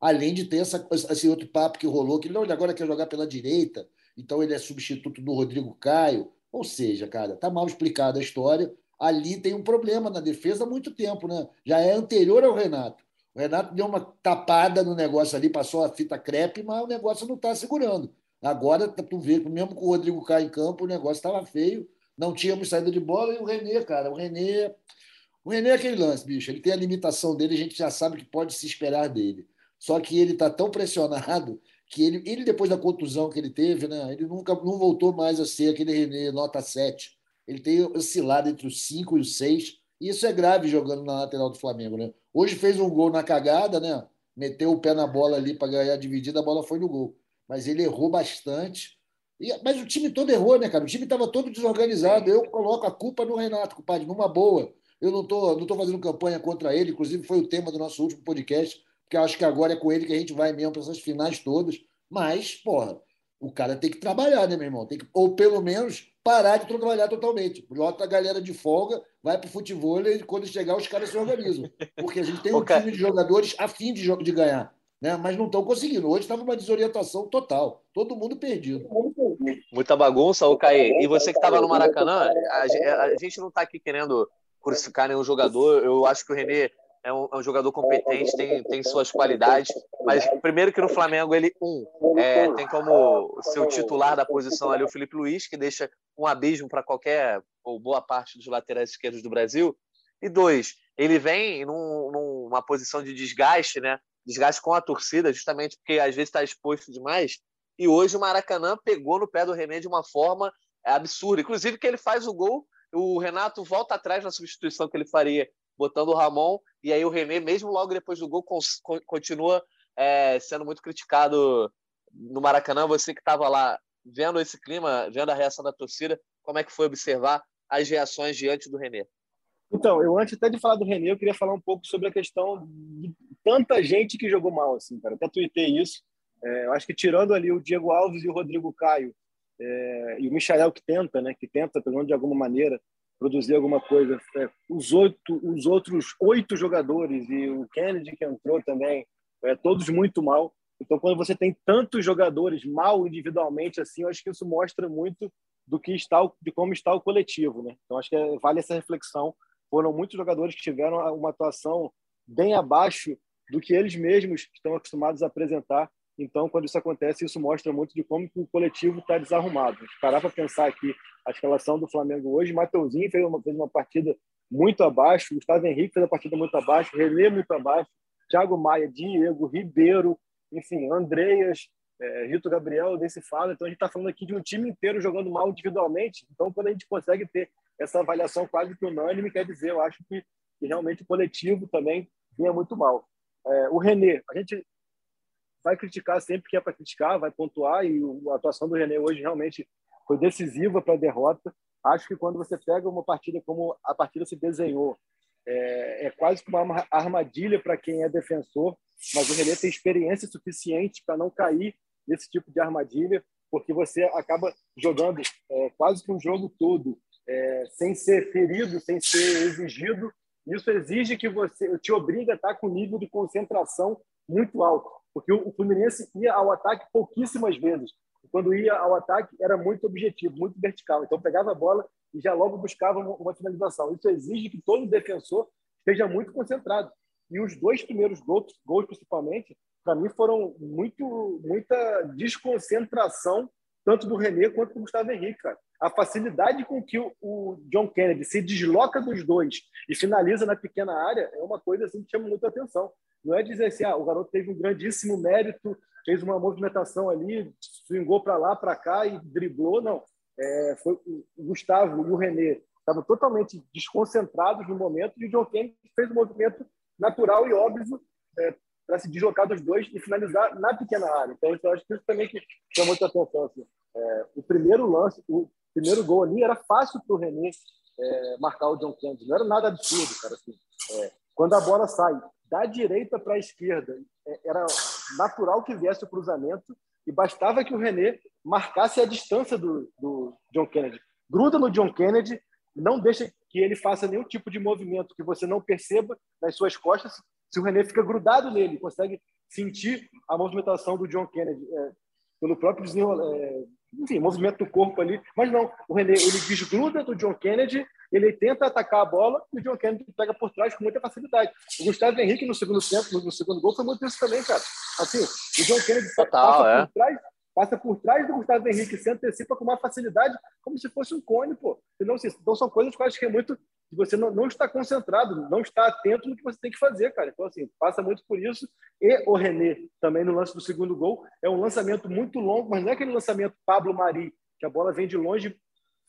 Além de ter essa, esse outro papo que rolou, que ele agora quer jogar pela direita, então ele é substituto do Rodrigo Caio. Ou seja, cara, tá mal explicada a história. Ali tem um problema na defesa há muito tempo, né? Já é anterior ao Renato. O Renato deu uma tapada no negócio ali, passou a fita crepe, mas o negócio não está segurando. Agora, tu vê, mesmo com o Rodrigo Caio em campo, o negócio estava feio, não tínhamos saída de bola, e o Renê, cara, o Renê. O Renê é aquele lance, bicho. Ele tem a limitação dele, a gente já sabe que pode se esperar dele. Só que ele está tão pressionado que ele, ele, depois da contusão que ele teve, né, ele nunca não voltou mais a ser aquele Renê nota 7. Ele tem oscilado entre os 5 e os 6. Isso é grave jogando na lateral do Flamengo, né? Hoje fez um gol na cagada, né? Meteu o pé na bola ali para ganhar a dividida, a bola foi no gol. Mas ele errou bastante. E, mas o time todo errou, né, cara? O time estava todo desorganizado. Eu coloco a culpa no Renato, compadre, numa boa. Eu não estou não tô fazendo campanha contra ele, inclusive foi o tema do nosso último podcast, porque acho que agora é com ele que a gente vai mesmo para essas finais todas. Mas, porra, o cara tem que trabalhar, né, meu irmão? Tem que, ou pelo menos parar de trabalhar totalmente. Bota a galera de folga, vai para o futebol e quando chegar os caras se organizam. Porque a gente tem um time de jogadores a fim de, de ganhar. Né? Mas não estão conseguindo. Hoje estava uma desorientação total. Todo mundo perdido. Muita bagunça, o Caí. E você que estava no Maracanã, a, a gente não está aqui querendo crucificar nenhum jogador. Eu acho que o Renê é um, é um, jogador competente, tem, tem suas qualidades, mas primeiro que no Flamengo ele, um, é, tem como seu titular da posição ali o Felipe Luiz, que deixa um abismo para qualquer ou boa parte dos laterais esquerdos do Brasil, e dois, ele vem num, numa posição de desgaste, né? Desgaste com a torcida, justamente porque às vezes está exposto demais, e hoje o Maracanã pegou no pé do René de uma forma absurda, inclusive que ele faz o gol, o Renato volta atrás na substituição que ele faria botando o Ramon, e aí o René, mesmo logo depois do gol, continua é, sendo muito criticado no Maracanã. Você que estava lá vendo esse clima, vendo a reação da torcida, como é que foi observar as reações diante do René? Então, eu antes até de falar do René, eu queria falar um pouco sobre a questão de tanta gente que jogou mal, assim, cara. Até tuitei isso. É, eu acho que tirando ali o Diego Alves e o Rodrigo Caio, é, e o Michael que tenta, né, que tenta, pelo menos de alguma maneira, produzir alguma coisa. É, os, oito, os outros oito jogadores e o Kennedy que entrou também, é, todos muito mal. Então, quando você tem tantos jogadores mal individualmente, assim, eu acho que isso mostra muito do que está, de como está o coletivo, né? Então, acho que é, vale essa reflexão. Foram muitos jogadores que tiveram uma atuação bem abaixo do que eles mesmos estão acostumados a apresentar então, quando isso acontece, isso mostra muito de como o coletivo está desarrumado. Parar para pensar aqui a escalação do Flamengo hoje, Mateuzinho fez uma, fez uma partida muito abaixo, Gustavo Henrique fez uma partida muito abaixo, René muito abaixo, Thiago Maia, Diego, Ribeiro, enfim, Andreas, é, Rito Gabriel, desse fala. Então, a gente está falando aqui de um time inteiro jogando mal individualmente. Então, quando a gente consegue ter essa avaliação quase que unânime, quer dizer, eu acho que, que realmente o coletivo também vinha muito mal. É, o René, a gente vai criticar sempre que é para criticar, vai pontuar, e a atuação do René hoje realmente foi decisiva para a derrota. Acho que quando você pega uma partida como a partida se desenhou, é, é quase como uma armadilha para quem é defensor, mas o René tem experiência suficiente para não cair nesse tipo de armadilha, porque você acaba jogando é, quase que um jogo todo é, sem ser ferido, sem ser exigido. Isso exige que você te obriga a estar com nível de concentração muito alto porque o Fluminense ia ao ataque pouquíssimas vezes. Quando ia ao ataque, era muito objetivo, muito vertical. Então, pegava a bola e já logo buscava uma finalização. Isso exige que todo defensor esteja muito concentrado. E os dois primeiros gols, gols principalmente, para mim foram muito, muita desconcentração, tanto do René quanto do Gustavo Henrique. Cara. A facilidade com que o, John Kennedy se desloca dos dois e finaliza na pequena área é uma coisa assim, que chama muita atenção. Não é dizer assim, ah, o garoto teve um grandíssimo mérito, fez uma movimentação ali, swingou para lá, para cá e driblou. Não. É, foi o Gustavo e o René estavam totalmente desconcentrados no momento e o John Kennedy fez um movimento natural e óbvio é, para se deslocar dos dois e finalizar na pequena área. Então, eu acho que isso também que chamou muita atenção. Assim. É, o primeiro lance, o primeiro gol ali era fácil para o René é, marcar o John Kennedy. Não era nada absurdo, cara. Assim. É, quando a bola sai da direita para a esquerda, é, era natural que viesse o cruzamento e bastava que o René marcasse a distância do, do John Kennedy. Gruda no John Kennedy, não deixa que ele faça nenhum tipo de movimento que você não perceba nas suas costas. Se o René fica grudado nele, consegue sentir a movimentação do John Kennedy é, pelo próprio é, enfim, movimento do corpo ali. Mas não, o René ele desgruda do John Kennedy, ele tenta atacar a bola e o John Kennedy pega por trás com muita facilidade. O Gustavo Henrique no segundo tempo, no segundo gol, foi muito isso também, cara. Assim, o John Kennedy Total, passa é. por trás, passa por trás do Gustavo Henrique, se antecipa com uma facilidade, como se fosse um cone, pô. Então, assim, então são coisas que eu acho que é muito de você não, não estar concentrado, não estar atento no que você tem que fazer, cara. Então, assim, passa muito por isso. E o René, também no lance do segundo gol, é um lançamento muito longo, mas não é aquele lançamento Pablo Mari, que a bola vem de longe,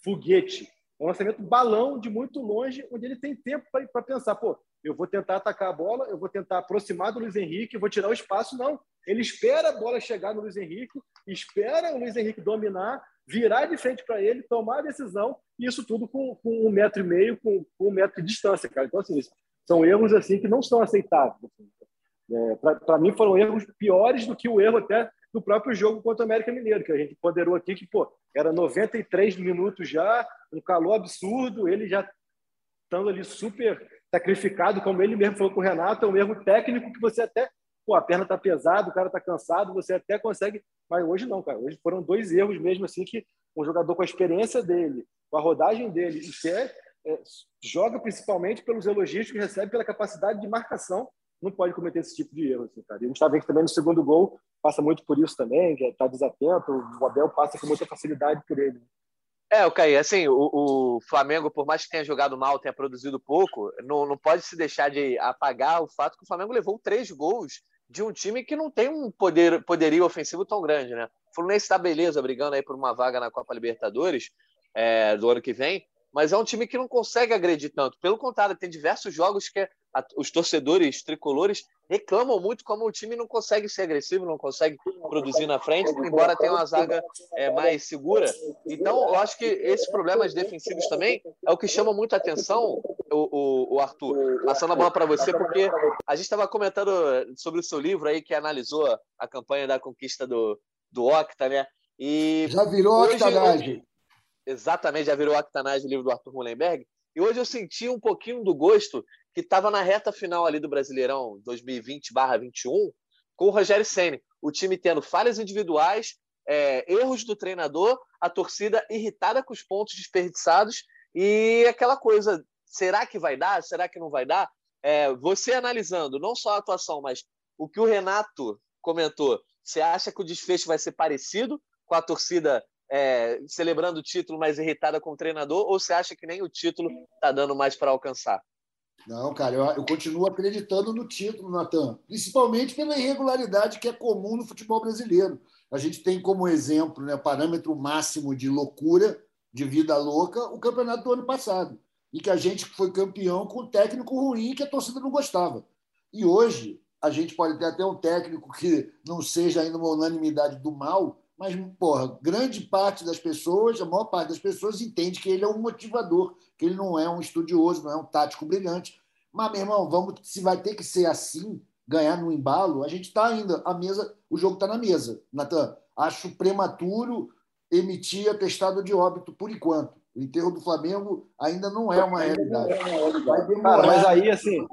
foguete. É um lançamento balão de muito longe, onde ele tem tempo para pensar, pô, eu vou tentar atacar a bola, eu vou tentar aproximar do Luiz Henrique, vou tirar o espaço. Não. Ele espera a bola chegar no Luiz Henrique, espera o Luiz Henrique dominar, virar de frente para ele, tomar a decisão, e isso tudo com, com, um metro e meio, com, com, um metro de distância, cara. Então, assim, são erros assim que não são aceitáveis. Assim. É, para mim, foram erros piores do que o erro até do próprio jogo contra o América Mineiro, que a gente ponderou aqui que, pô, era 93 minutos já, um calor absurdo, ele já estando ali super sacrificado, como ele mesmo falou com o Renato, é um erro técnico que você até, pô, a perna está pesada, o cara está cansado, você até consegue, mas hoje não, cara. Hoje foram dois erros mesmo assim que um jogador com a experiência dele, com a rodagem dele, e que é, é, joga principalmente pelos elogios que recebe pela capacidade de marcação, não pode cometer esse tipo de erro, assim, cara. E o Gustavo que também no segundo gol passa muito por isso também, que está desatento, o Abel passa com muita facilidade por ele. É, o Caí, assim, o, o, Flamengo, por mais que tenha jogado mal, tenha produzido pouco, não, não pode se deixar de apagar o fato que o Flamengo levou três gols de um time que não tem um poder, poderio ofensivo tão grande, né? O Fluminense está beleza, brigando aí por uma vaga na Copa Libertadores é, do ano que vem, mas é um time que não consegue agredir tanto. Pelo contrário, tem diversos jogos que a, os torcedores tricolores reclamam muito como o time não consegue ser agressivo, não consegue produzir na frente, embora tenha uma zaga é, mais segura. Então, eu acho que esses problemas defensivos também é o que chama muito a atenção, o, o, o Arthur. Passando a bola para você, porque a gente estava comentando sobre o seu livro aí que analisou a campanha da conquista do, do Octa, né? E já virou octanagem. Exatamente, já virou octanagem o livro do Arthur Mullenberg. E hoje eu senti um pouquinho do gosto que estava na reta final ali do Brasileirão 2020/21 com o Rogério Ceni, o time tendo falhas individuais, é, erros do treinador, a torcida irritada com os pontos desperdiçados e aquela coisa, será que vai dar? Será que não vai dar? É, você analisando não só a atuação, mas o que o Renato comentou, você acha que o desfecho vai ser parecido com a torcida é, celebrando o título, mas irritada com o treinador, ou você acha que nem o título está dando mais para alcançar? Não, cara, eu, eu, continuo acreditando no título, Natan, principalmente pela irregularidade que é comum no futebol brasileiro. A gente tem como exemplo, né, parâmetro máximo de loucura, de vida louca, o campeonato do ano passado, em que a gente foi campeão com um técnico ruim que a torcida não gostava. E hoje, a gente pode ter até um técnico que não seja ainda uma unanimidade do mal, mas, porra, grande parte das pessoas, a maior parte das pessoas entende que ele é um motivador, que ele não é um estudioso, não é um tático brilhante. Mas, meu irmão, vamos, se vai ter que ser assim, ganhar no embalo, a gente está ainda, a mesa, o jogo está na mesa, Natan. Acho prematuro emitir atestado de óbito por enquanto. O enterro do Flamengo ainda não é uma realidade. Vai demorar. Cara, mas aí, assim.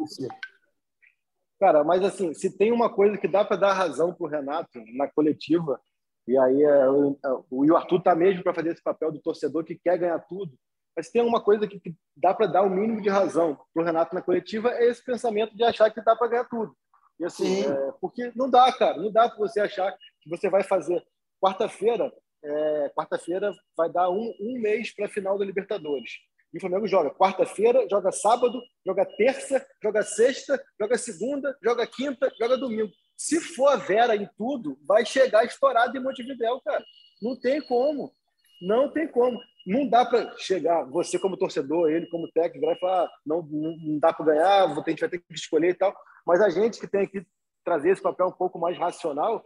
Cara, mas assim, se tem uma coisa que dá para dar razão para o Renato na coletiva, e aí é, o, é, o Arthur está mesmo para fazer esse papel do torcedor que quer ganhar tudo. Mas tem uma coisa que, que dá para dar o mínimo de razão para o Renato na coletiva é esse pensamento de achar que dá para ganhar tudo. E assim, é, porque não dá, cara, não dá para você achar que você vai fazer quarta-feira. É, quarta-feira vai dar um, um mês para a final da Libertadores. E o Flamengo joga quarta-feira, joga sábado, joga terça, joga sexta, joga segunda, joga quinta, joga domingo. Se for a Vera em tudo, vai chegar estourado em Montevidéu, cara. Não tem como. Não tem como. Não dá para chegar, você como torcedor, ele como técnico, vai falar, não, não, não dá para ganhar, a gente vai ter que escolher e tal. Mas a gente que tem aqui trazer esse papel um pouco mais racional,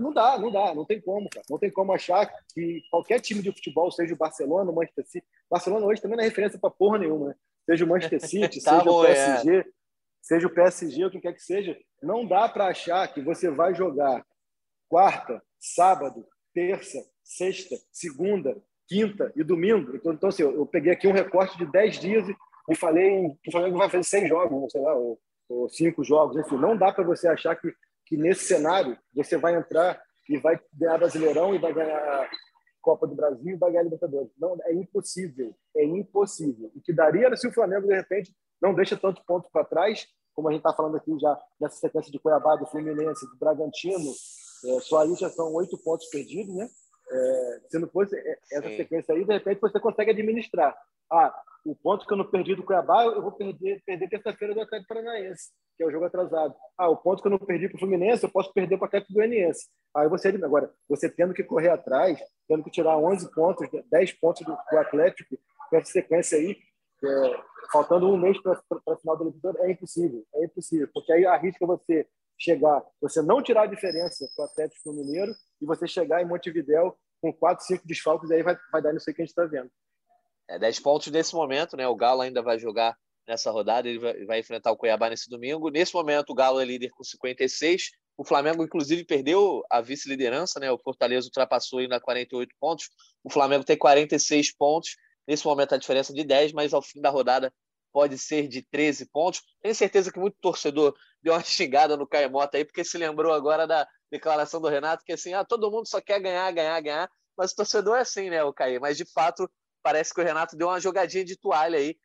não dá, não dá, não tem como, cara. Não tem como achar que qualquer time de futebol, seja o Barcelona, o Manchester City. Barcelona hoje também não é referência para porra nenhuma, né? Seja o Manchester City, tá seja bom, o PSG, é. Seja o PSG, o que quer que seja. Não dá para achar que você vai jogar quarta, sábado, terça, sexta, segunda, quinta e domingo. Então, então assim, eu, peguei aqui um recorte de 10 dias e, falei que o Flamengo vai fazer seis jogos, sei lá, ou, ou cinco jogos. Enfim, não dá para você achar que que nesse cenário você vai entrar e vai ganhar Brasileirão e vai ganhar Copa do Brasil e vai ganhar Libertadores. Não, é impossível. É impossível. O que daria se o Flamengo, de repente, não deixa tanto ponto para trás, como a gente está falando aqui já nessa sequência de Cuiabá, do Fluminense, do Bragantino, é, só aí já são oito pontos perdidos, né? É, se não fosse essa Sim. sequência aí, de repente você consegue administrar. Ah, o ponto que eu não perdi do Cuiabá, eu vou perder, perder terça-feira do Atlético Paranaense que é o jogo atrasado. Ah, o ponto que eu não perdi para o Fluminense, eu posso perder para o Atlético Goianiense. Aí você, agora, você tendo que correr atrás, tendo que tirar 11 pontos, 10 pontos do, do Atlético, com essa sequência aí, é, faltando um mês para a final do Libertadores, é impossível, é impossível, porque aí arrisca você chegar, você não tirar a diferença para o Atlético Mineiro e você chegar em Montevidéu com 4, 5 desfalques, aí vai, vai dar nisso aí que a gente está vendo. É 10 pontos nesse momento, né? O Galo ainda vai jogar nessa rodada. Ele vai, vai, enfrentar o Cuiabá nesse domingo. Nesse momento, o Galo é líder com 56. O Flamengo, inclusive, perdeu a vice-liderança, né? O Fortaleza ultrapassou ainda 48 pontos. O Flamengo tem 46 pontos. Nesse momento, a diferença é de 10, mas ao fim da rodada pode ser de 13 pontos. Tenho certeza que muito torcedor deu uma xingada no Caemota aí, porque se lembrou agora da declaração do Renato, que assim, ah, todo mundo só quer ganhar, ganhar, ganhar. Mas o torcedor é assim, né, o Caí? Mas de fato, parece que o Renato deu uma jogadinha de toalha aí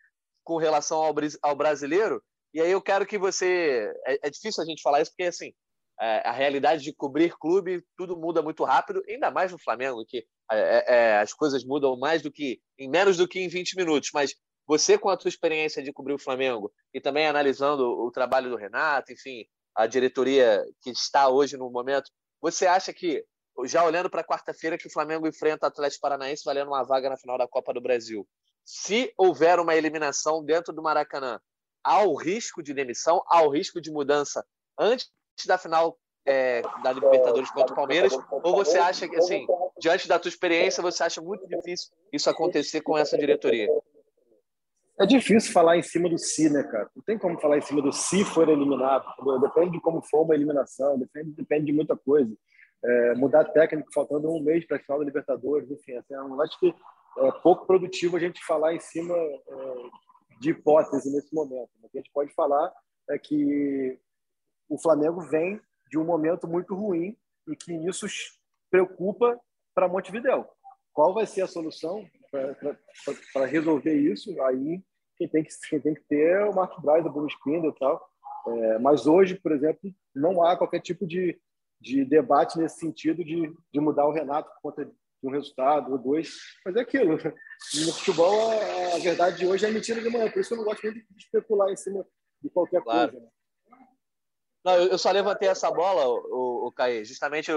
com relação ao, ao brasileiro. E aí eu quero que você. É, é difícil a gente falar isso, porque assim, a realidade de cobrir clube, tudo muda muito rápido, ainda mais no Flamengo, que é, é, é as coisas mudam mais do que em menos do que em 20 minutos. Mas você, com a sua experiência de cobrir o Flamengo e também analisando o trabalho do Renato, enfim, a diretoria que está hoje no momento, você acha que, já olhando para quarta-feira, que o Flamengo enfrenta o Atlético Paranaense valendo uma vaga na final da Copa do Brasil, se houver uma eliminação dentro do Maracanã, há o risco de demissão, há o risco de mudança antes da final é, da Libertadores contra o Palmeiras? Ou você acha que, assim, diante da tua experiência, você acha muito difícil isso acontecer com essa diretoria? É difícil falar em cima do si, né, cara? Não tem como falar em cima do se for eliminado. Depende de como for uma eliminação, depende, depende de muita coisa. É, mudar técnico faltando um mês para a final da Libertadores, enfim, assim, eu acho que é pouco produtivo a gente falar em cima é, de hipótese nesse momento. O que a gente pode falar é que o Flamengo vem de um momento muito ruim e que isso preocupa para Montevideo. Qual vai ser a solução para resolver isso? Aí quem tem que, quem tem que ter é o Marcos Braz, o Bruno Spindle e tal. É, mas hoje, por exemplo, não há qualquer tipo de, de debate nesse sentido de, de mudar o Renato por conta um resultado ou dois, mas é aquilo. No futebol, a, a verdade de hoje é mentira de manhã, por isso eu não gosto muito de especular em cima de qualquer claro. coisa. Né? Não, eu só levantei essa bola, o, o Caí, justamente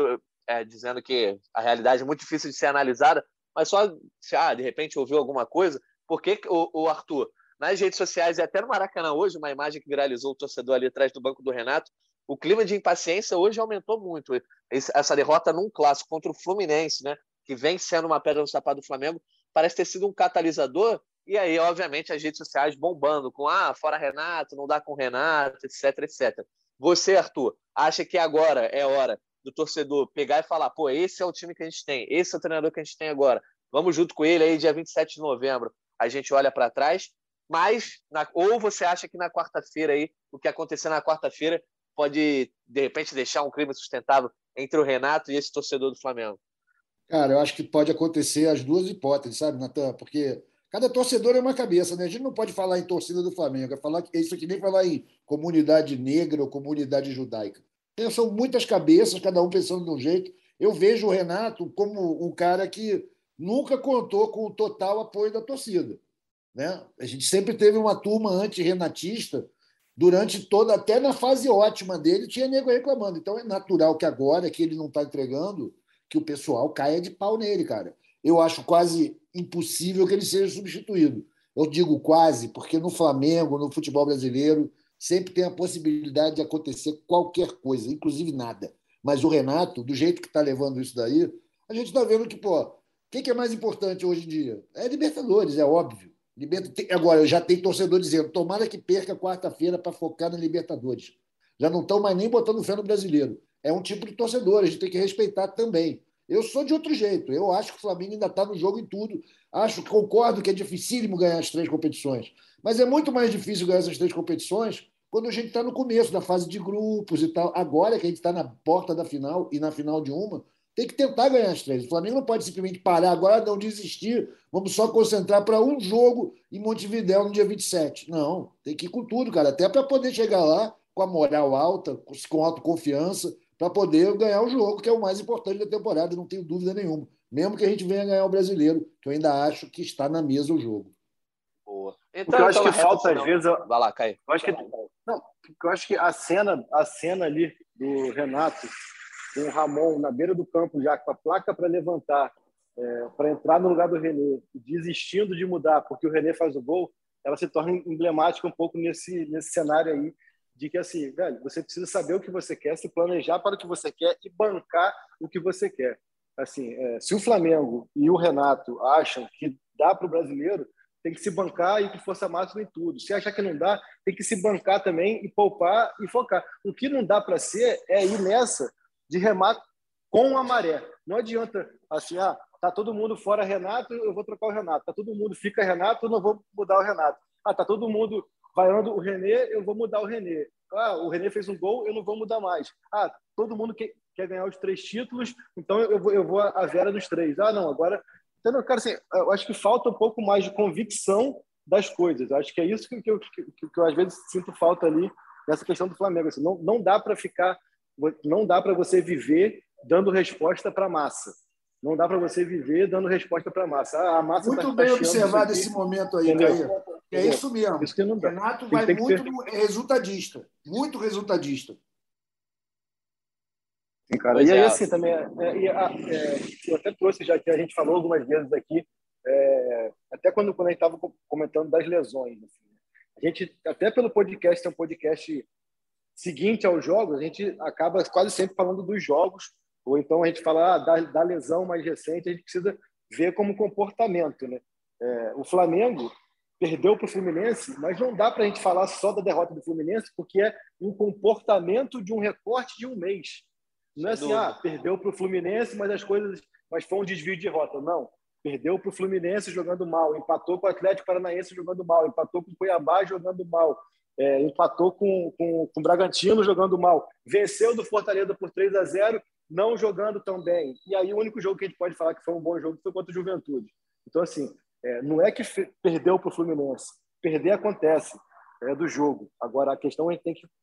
é, dizendo que a realidade é muito difícil de ser analisada, mas só se, ah, de repente ouviu alguma coisa, porque o, o Arthur, nas redes sociais e até no Maracanã hoje, uma imagem que viralizou o torcedor ali atrás do banco do Renato, o clima de impaciência hoje aumentou muito. Essa derrota num clássico contra o Fluminense, né? que vem sendo uma pedra no sapato do Flamengo, parece ter sido um catalisador. E aí, obviamente, as redes sociais bombando com ah, fora Renato, não dá com Renato, etc, etc. Você, Arthur, acha que agora é hora do torcedor pegar e falar: pô, esse é o time que a gente tem, esse é o treinador que a gente tem agora, vamos junto com ele aí, dia 27 de novembro, a gente olha para trás. Mas, na... ou você acha que na quarta-feira aí, o que acontecer na quarta-feira pode, de repente, deixar um crime sustentável entre o Renato e esse torcedor do Flamengo? Cara, eu acho que pode acontecer as duas hipóteses, sabe, Natan? Porque cada torcedor é uma cabeça, né? A gente não pode falar em torcida do Flamengo, é falar isso aqui nem falar em comunidade negra ou comunidade judaica. São muitas cabeças, cada um pensando de um jeito. Eu vejo o Renato como um cara que nunca contou com o total apoio da torcida. Né? A gente sempre teve uma turma anti-renatista durante toda, até na fase ótima dele, tinha nego reclamando. Então é natural que agora que ele não está entregando, que o pessoal caia de pau nele, cara. Eu acho quase impossível que ele seja substituído. Eu digo quase, porque no Flamengo, no futebol brasileiro, sempre tem a possibilidade de acontecer qualquer coisa, inclusive nada. Mas o Renato, do jeito que está levando isso daí, a gente está vendo que, pô, o que, que, é mais importante hoje em dia? É Libertadores, é óbvio. Agora, já tem torcedor dizendo: tomara que perca quarta-feira para focar na Libertadores. Já não estão mais nem botando fé no brasileiro. É um tipo de torcedor, a gente tem que respeitar também. Eu sou de outro jeito. Eu acho que o Flamengo ainda está no jogo em tudo. Acho, concordo que é dificílimo ganhar as três competições. Mas é muito mais difícil ganhar essas três competições quando a gente está no começo, da fase de grupos e tal. Agora que a gente está na porta da final e na final de uma, tem que tentar ganhar as três. O Flamengo não pode simplesmente parar agora, não desistir, vamos só concentrar para um jogo em Montevidéu no dia 27. Não, tem que ir com tudo, cara, até para poder chegar lá com a moral alta, com autoconfiança, para poder ganhar o jogo, que é o mais importante da temporada, não tenho dúvida nenhuma. Mesmo que a gente venha ganhar o brasileiro, que eu ainda acho que está na mesa o jogo. Boa. Então, eu acho que falta, às vezes. Eu... Vai lá, Caio. Eu acho que, não, eu acho que a cena, a cena ali do Renato com o Ramon na beira do campo já com a placa para levantar, é, para entrar no lugar do René, desistindo de mudar porque o René faz o gol, ela se torna emblemática um pouco nesse, nesse cenário aí de que assim, velho, você precisa saber o que você quer, se planejar para o que você quer e bancar o que você quer. Assim, é, se o Flamengo e o Renato acham que dá para o brasileiro, tem que se bancar e com força máxima em tudo. Se achar que não dá, tem que se bancar também e poupar e focar. O que não dá para ser é ir nessa de remar com a maré. Não adianta assim, ah, tá todo mundo fora Renato, eu vou trocar o Renato. Tá todo mundo fica Renato, eu não vou mudar o Renato. Ah, tá todo mundo vaiando o Renê, eu vou mudar o Renê. Ah, o Renê fez um gol, eu não vou mudar mais. Ah, todo mundo quer, quer ganhar os três títulos, então eu vou, eu vou a Vera dos três. Ah, não, agora. Entendeu? Cara, assim, eu acho que falta um pouco mais de convicção das coisas. Eu acho que é isso que, que, eu, que, que eu, às vezes, sinto falta ali nessa questão do Flamengo. Assim, não, não dá para ficar não dá para você viver dando resposta para a massa. Não dá para você viver dando resposta para a massa. A massa muito tá bem observado esse momento aí, Caio. É isso mesmo. Isso que não dá. Renato vai muito ser... resultadista. Muito resultadista. Sim, cara. e aí, é. assim, também, é, é, é, eu até trouxe, já que a gente falou algumas vezes aqui, é, até quando, quando a gente estava comentando das lesões. Assim, a gente, até pelo podcast, tem um podcast seguinte aos jogos, a gente acaba quase sempre falando dos jogos, ou então a gente fala ah, da, da lesão mais recente, a gente precisa ver como comportamento. Né? É, o Flamengo perdeu para o Fluminense, mas não dá para a gente falar só da derrota do Fluminense, porque é um comportamento de um recorte de um mês. Não é assim, ah, perdeu para o Fluminense, mas as coisas, mas foi um desvio de rota. Não, perdeu para o Fluminense jogando mal, empatou com o Atlético Paranaense jogando mal, empatou com o Cuiabá jogando mal, é, empatou com, com, com o Bragantino jogando mal, venceu do Fortaleza por 3 a 0 não jogando tão bem. E aí o único jogo que a gente pode falar que foi um bom jogo foi contra o Juventude. Então, assim, é, não é que perdeu para o Fluminense. Perder acontece, é do jogo. Agora, a questão é que a gente tem que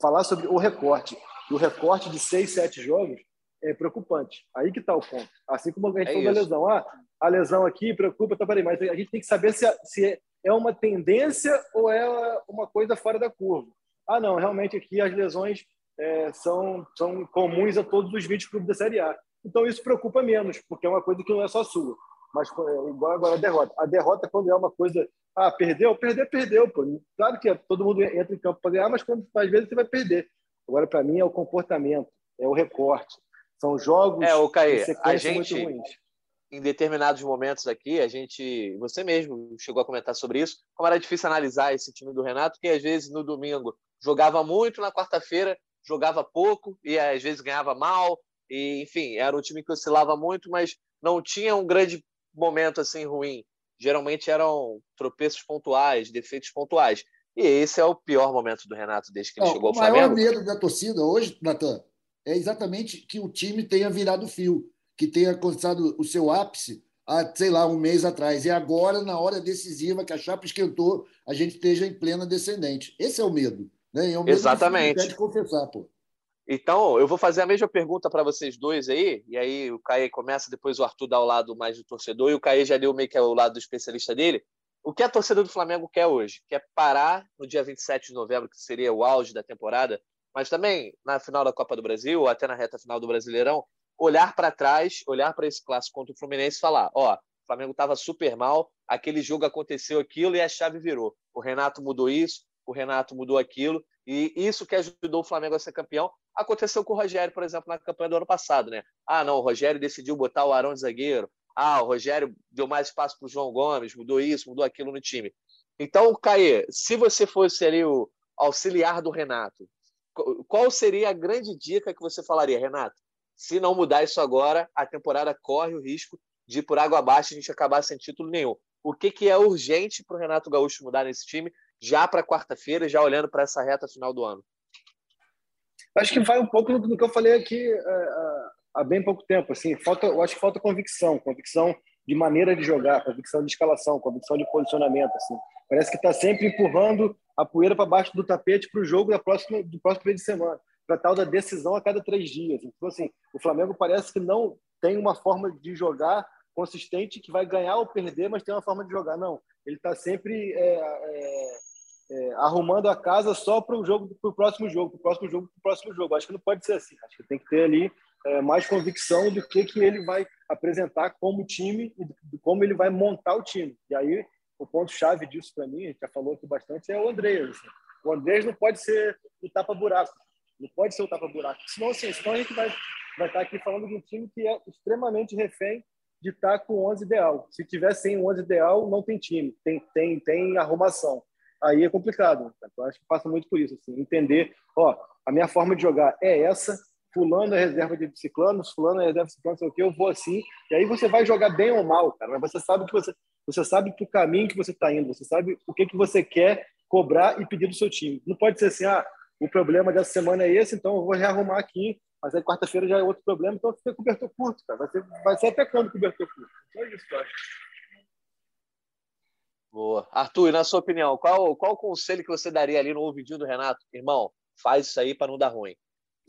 falar sobre o recorte. E o recorte de seis, sete jogos é preocupante. Aí que está o ponto. Assim como a gente é falou da lesão. Ah, a lesão aqui preocupa, tá, peraí, mas a gente tem que saber se, se é uma tendência ou é uma coisa fora da curva? Ah, não, realmente aqui as lesões é, são, são comuns a todos os 20 clubes da Série A. Então isso preocupa menos, porque é uma coisa que não é só sua. Mas é, igual agora a derrota. A derrota, quando é uma coisa. Ah, perdeu? Perder, perdeu. Pô. Claro que todo mundo entra em campo para ganhar, mas quando, às vezes você vai perder. Agora, para mim, é o comportamento, é o recorte. São jogos é, o Caí, a gente, em determinados momentos aqui, a gente, você mesmo chegou a comentar sobre isso, como era difícil analisar esse time do Renato, que às vezes no domingo jogava muito, na quarta-feira jogava pouco e às vezes ganhava mal, e enfim, era um time que oscilava muito, mas não tinha um grande momento assim ruim. Geralmente eram tropeços pontuais, defeitos pontuais. E esse é o pior momento do Renato desde que ele não, chegou ao Flamengo. O maior medo da torcida hoje, Natan, é exatamente que o time tenha virado fio que tenha alcançado o seu ápice há, sei lá, um mês atrás. E agora, na hora decisiva, que a chapa esquentou, a gente esteja em plena descendente. Esse é o medo. Né? É o medo Exatamente. De confessar, pô. Então, eu vou fazer a mesma pergunta para vocês dois aí, e aí o Caê começa, depois o Arthur dá o lado mais do torcedor, e o Caê já deu meio que o lado do especialista dele. O que a torcida do Flamengo quer hoje? Quer parar no dia 27 de novembro, que seria o auge da temporada, mas também na final da Copa do Brasil, ou até na reta final do Brasileirão, olhar para trás, olhar para esse clássico contra o Fluminense e falar: ó, o Flamengo estava super mal, aquele jogo aconteceu aquilo e a chave virou. O Renato mudou isso, o Renato mudou aquilo, e isso que ajudou o Flamengo a ser campeão aconteceu com o Rogério, por exemplo, na campanha do ano passado, né? Ah, não, o Rogério decidiu botar o Arão de zagueiro. Ah, o Rogério deu mais espaço para o João Gomes, mudou isso, mudou aquilo no time. Então, Caê, se você fosse ali o auxiliar do Renato, qual seria a grande dica que você falaria, Renato? Se não mudar isso agora, a temporada corre o risco de ir por água abaixo e a gente acabar sem título nenhum. O que, que é urgente para o Renato Gaúcho mudar nesse time já para quarta-feira, já olhando para essa reta final do ano? Acho que vai um pouco do que eu falei aqui é, é, há bem pouco tempo. Assim, falta, eu acho que falta convicção, convicção de maneira de jogar, convicção de escalação, convicção de posicionamento. Assim. Parece que está sempre empurrando a poeira para baixo do tapete para o jogo da próxima, do próximo mês de semana, para tal da decisão a cada três dias. Então, assim, o Flamengo parece que não tem uma forma de jogar consistente que vai ganhar ou perder, mas tem uma forma de jogar. Não, ele está sempre é, é, é, arrumando a casa só para o jogo, para o próximo jogo, para o próximo jogo, para o próximo jogo. Acho que não pode ser assim. Acho que tem que ter ali é, mais convicção do que que ele vai apresentar como time e como ele vai montar o time. E aí o ponto chave disso para mim, a gente já falou aqui bastante, é o Andrés. Assim. O Andrés não pode ser o tapa buraco, não pode ser o tapa buraco. Senão, assim, senão a gente vai vai estar aqui falando de um time que é extremamente refém de estar com o 11 ideal. Se tiver sem o 11 ideal, não tem time, tem tem tem arrumação aí é complicado. Eu acho que passa muito por isso, assim, entender, ó, a minha forma de jogar é essa, fulano é reserva de ciclano, fulano é reserva de ciclano, sei o que, eu vou assim, e aí você vai jogar bem ou mal, cara, mas você sabe que você, você sabe que o caminho que você está indo, você sabe o que, que você quer cobrar e pedir do seu time. Não pode ser assim, ah, o problema dessa semana é esse, então eu vou rearrumar aqui, mas aí quarta-feira já é outro problema, então fica cobertor curto, cara. Vai ser, vai ser até quando cobertor curto? Só isso, eu acho. Boa. Arthur, e na sua opinião, qual, qual o conselho que você daria ali no ouvidinho do Renato? Irmão, faz isso aí para não dar ruim.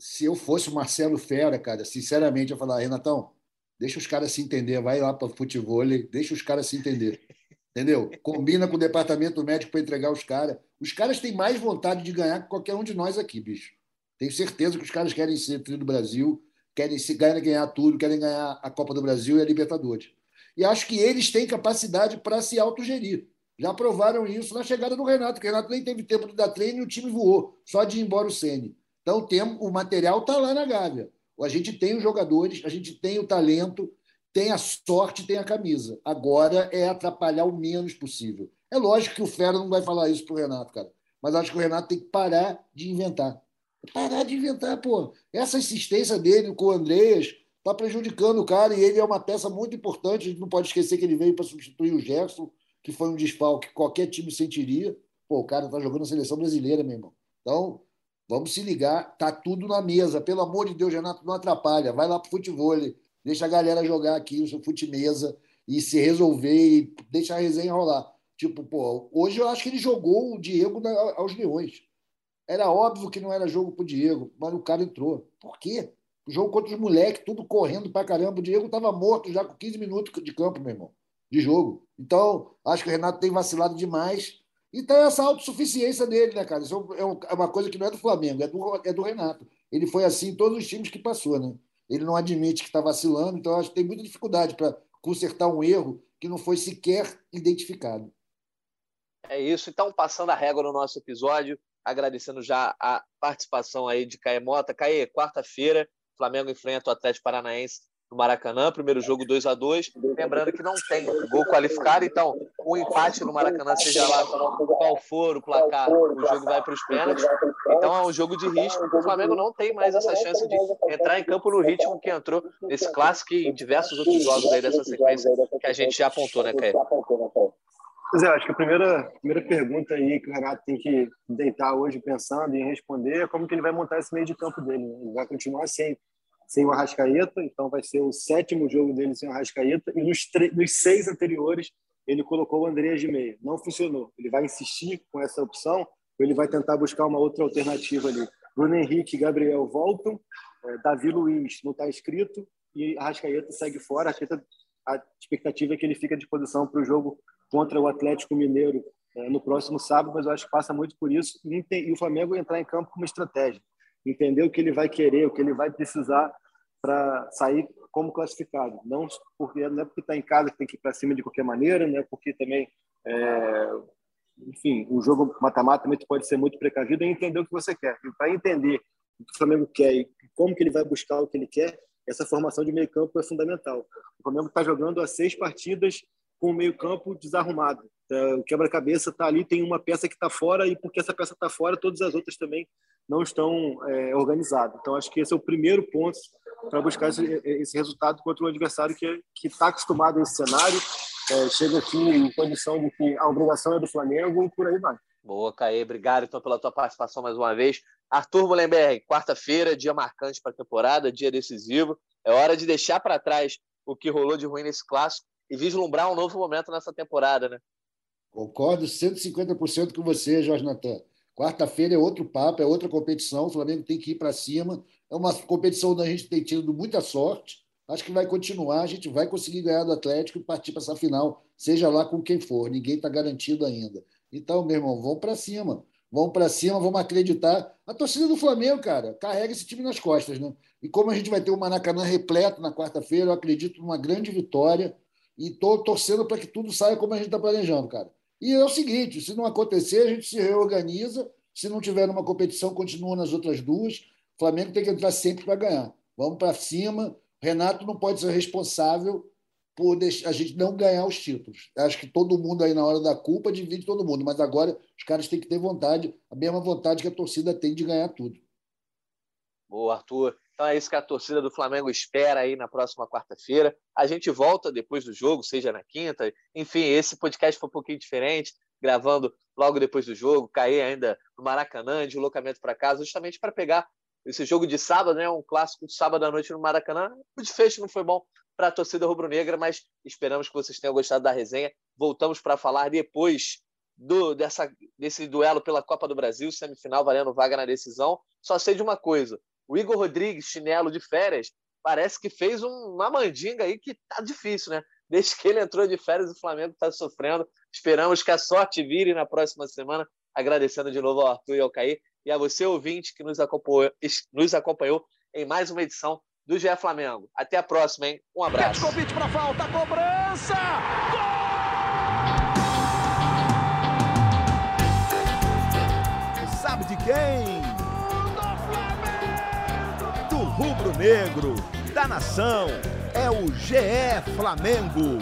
Se eu fosse o Marcelo Fera, cara, sinceramente, eu falar, Renatão, deixa os caras se entender, vai lá para o futebol, deixa os caras se entender. Entendeu? Combina com o departamento médico para entregar os caras. Os caras têm mais vontade de ganhar que qualquer um de nós aqui, bicho. Tenho certeza que os caras querem ser tri do Brasil, querem, se, querem ganhar tudo, querem ganhar a Copa do Brasil e a Libertadores. E acho que eles têm capacidade para se autogerir. Já provaram isso na chegada do Renato, que o Renato nem teve tempo de dar treino e o time voou, só de ir embora o Sene. Então tem, o material está lá na Gávea. A gente tem os jogadores, a gente tem o talento, tem a sorte, tem a camisa. Agora é atrapalhar o menos possível. É lógico que o Fera não vai falar isso para o Renato, cara. Mas acho que o Renato tem que parar de inventar. Parar de inventar, pô. Essa insistência dele com o Andreas está prejudicando o cara e ele é uma peça muito importante. A gente não pode esquecer que ele veio para substituir o Gerson que foi um desfalque que qualquer time sentiria. Pô, o cara tá jogando na seleção brasileira, meu irmão. Então, vamos se ligar, tá tudo na mesa. Pelo amor de Deus, Renato, não atrapalha. Vai lá pro futebol, deixa a galera jogar aqui o seu fute-mesa e se resolver e deixa a resenha rolar. Tipo, pô, hoje eu acho que ele jogou o Diego aos Leões. Era óbvio que não era jogo pro Diego, mas o cara entrou. Por quê? O jogo contra os moleques, tudo correndo pra caramba. O Diego tava morto já com 15 minutos de campo, meu irmão de jogo. Então, acho que o Renato tem vacilado demais. E tem essa autossuficiência dele, né, cara? Isso é, é uma coisa que não é do Flamengo, é do, é do Renato. Ele foi assim em todos os times que passou, né? Ele não admite que está vacilando, então acho que tem muita dificuldade para consertar um erro que não foi sequer identificado. É isso. Então, passando a régua no nosso episódio, agradecendo já a participação aí de Caê Mota. Caê, quarta-feira, Flamengo enfrenta o Atlético Paranaense no Maracanã, primeiro jogo 2 a 2 Lembrando que não tem gol qualificado, então o empate no Maracanã, seja lá qual for o placar, o jogo vai para os pênaltis. Então é um jogo de risco. O Flamengo não tem mais essa chance de entrar em campo no ritmo que entrou nesse clássico e em diversos outros jogos aí dessa sequência que a gente já apontou, né, Caio? Pois é, acho que a primeira, primeira pergunta aí que o Renato tem que deitar hoje pensando em responder é como que ele vai montar esse meio de campo dele. Né? Ele vai continuar sem sem o Arrascaeta, então vai ser o sétimo jogo dele sem o Arrascaeta, e nos, nos seis anteriores ele colocou o Andreas de meia. Não funcionou. Ele vai insistir com essa opção, ou ele vai tentar buscar uma outra alternativa ali. Bruno Henrique e Gabriel voltam, é, Davi Luiz não está inscrito, e Arrascaeta segue fora. Arrascaeta, a expectativa é que ele fique à disposição para o jogo contra o Atlético Mineiro é, no próximo sábado, mas eu acho que passa muito por isso, e o Flamengo entrar em campo com uma estratégia entender o que ele vai querer, o que ele vai precisar para sair como classificado. Não porque não é porque está em casa que tem que ir para cima de qualquer maneira, não é porque também é, enfim, um jogo mata-mata também pode ser muito precavido e entender o que você quer. E para entender o que o Flamengo quer e como que ele vai buscar o que ele quer, essa formação de meio campo é fundamental. O Flamengo está jogando há seis partidas com o meio campo desarrumado. É, o quebra-cabeça está ali, tem uma peça que está fora e porque essa peça está fora, todas as outras também não estão é, organizadas. Então, acho que esse é o primeiro ponto para buscar esse, esse, resultado contra um adversário que está acostumado a esse cenário, é, chega aqui em condição de que a obrigação é do Flamengo e por aí vai. Boa, Caê. Obrigado então pela tua participação mais uma vez. Arthur Mullenberg, quarta-feira, dia marcante para a temporada, dia decisivo. É hora de deixar para trás o que rolou de ruim nesse clássico e vislumbrar um novo momento nessa temporada, né? Concordo 150% com você, Jorge Natan. Quarta-feira é outro papo, é outra competição. O Flamengo tem que ir para cima. É uma competição onde a gente tem tido muita sorte. Acho que vai continuar. A gente vai conseguir ganhar do Atlético e partir para essa final, seja lá com quem for. Ninguém está garantido ainda. Então, meu irmão, vamos para cima. Vamos para cima, vamos acreditar. A torcida do Flamengo, cara, carrega esse time nas costas, né? E como a gente vai ter o Maracanã repleto na quarta-feira, eu acredito numa grande vitória e estou torcendo para que tudo saia como a gente está planejando, cara. E é o seguinte: se não acontecer, a gente se reorganiza. Se não tiver uma competição, continua nas outras duas. O Flamengo tem que entrar sempre para ganhar. Vamos para cima. Renato não pode ser responsável por a gente não ganhar os títulos. Acho que todo mundo aí, na hora da culpa, divide todo mundo, mas agora os caras têm que ter vontade, a mesma vontade que a torcida tem de ganhar tudo. Boa, Arthur. Então é isso que a torcida do Flamengo espera aí na próxima quarta-feira. A gente volta depois do jogo, seja na quinta. Enfim, esse podcast foi um pouquinho diferente, gravando logo depois do jogo, cair ainda no Maracanã, de locamento para casa, justamente para pegar esse jogo de sábado, né? Um clássico de sábado à noite no Maracanã. O desfecho não foi bom para a torcida rubro-negra, mas esperamos que vocês tenham gostado da resenha. Voltamos para falar depois do, dessa, desse duelo pela Copa do Brasil, semifinal valendo vaga na decisão. Só sei de uma coisa: o Igor Rodrigues, chinelo de férias, parece que fez um, uma mandinga aí que tá difícil, né? Desde que ele entrou de férias, o Flamengo está sofrendo. Esperamos que a sorte vire na próxima semana. Agradecendo de novo ao Arthur e ao Caí e a você, ouvinte, que nos acompanhou, nos acompanhou em mais uma edição do GE Flamengo. Até a próxima, hein? Um abraço. Convite para falta, cobrança! Gol! Sabe de quem? Rubro-negro, da nação, é o GE Flamengo.